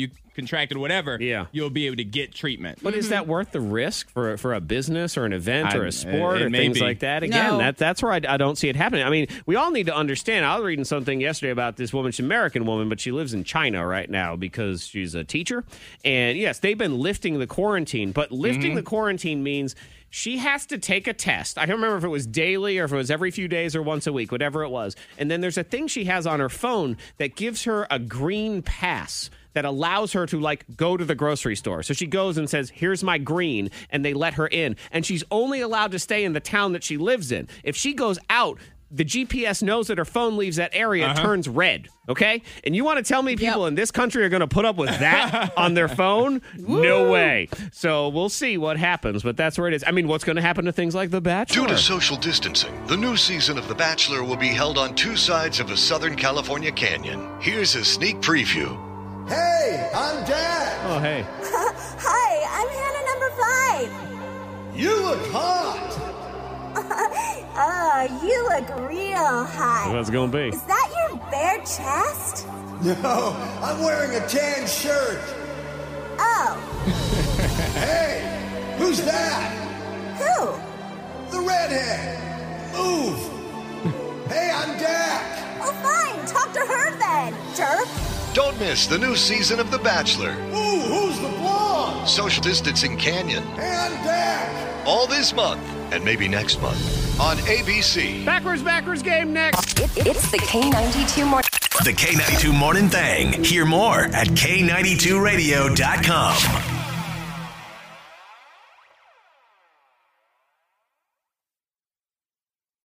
you contracted whatever. Yeah. you'll be able to get treatment. But is that mm-hmm. worth the risk for for a business or an event I- or a sport it or things be. like that? Again, No. that that's where I, I don't see it happening. I mean, we all need to understand. I was reading something yesterday about this woman. She's an American woman, but she lives in China right now because she's a teacher. And yes, they've been lifting the quarantine, but lifting mm-hmm. the quarantine means she has to take a test. I don't remember if it was daily or if it was every few days or once a week, whatever it was. And then there's a thing she has on her phone that gives her a green pass that allows her to like go to the grocery store. So she goes and says, "Here's my green," and they let her in. And she's only allowed to stay in the town that she lives in. If she goes out, the GPS knows that her phone leaves that area, uh-huh. turns red. Okay, and you want to tell me people in this country are going to put up with that *laughs* on their phone? No way. So we'll see what happens, but that's where it is. I mean, what's going to happen to things like The Bachelor? Due to social distancing, the new season of The Bachelor will be held on two sides of a Southern California canyon. Here's a sneak preview. Hey, I'm Dad. oh, hey. *laughs* Hi, I'm Hannah number five. You look hot. Oh, *laughs* you look real hot. What's it going to be? Is that your bare chest? No, I'm wearing a tan shirt. Oh, *laughs* Hey, who's that? who? The redhead. Move. hey, I'm Dak. Oh, fine. Talk to her then, jerk. Don't miss the new season of The Bachelor. Ooh, who's the blonde? Social Distancing Canyon. And I'm Dak. All this month, and maybe next month, on ABC. Backwards, backwards game next. It, it's the K92 Morning. The K92 Morning Thing. Hear more at K92Radio.com.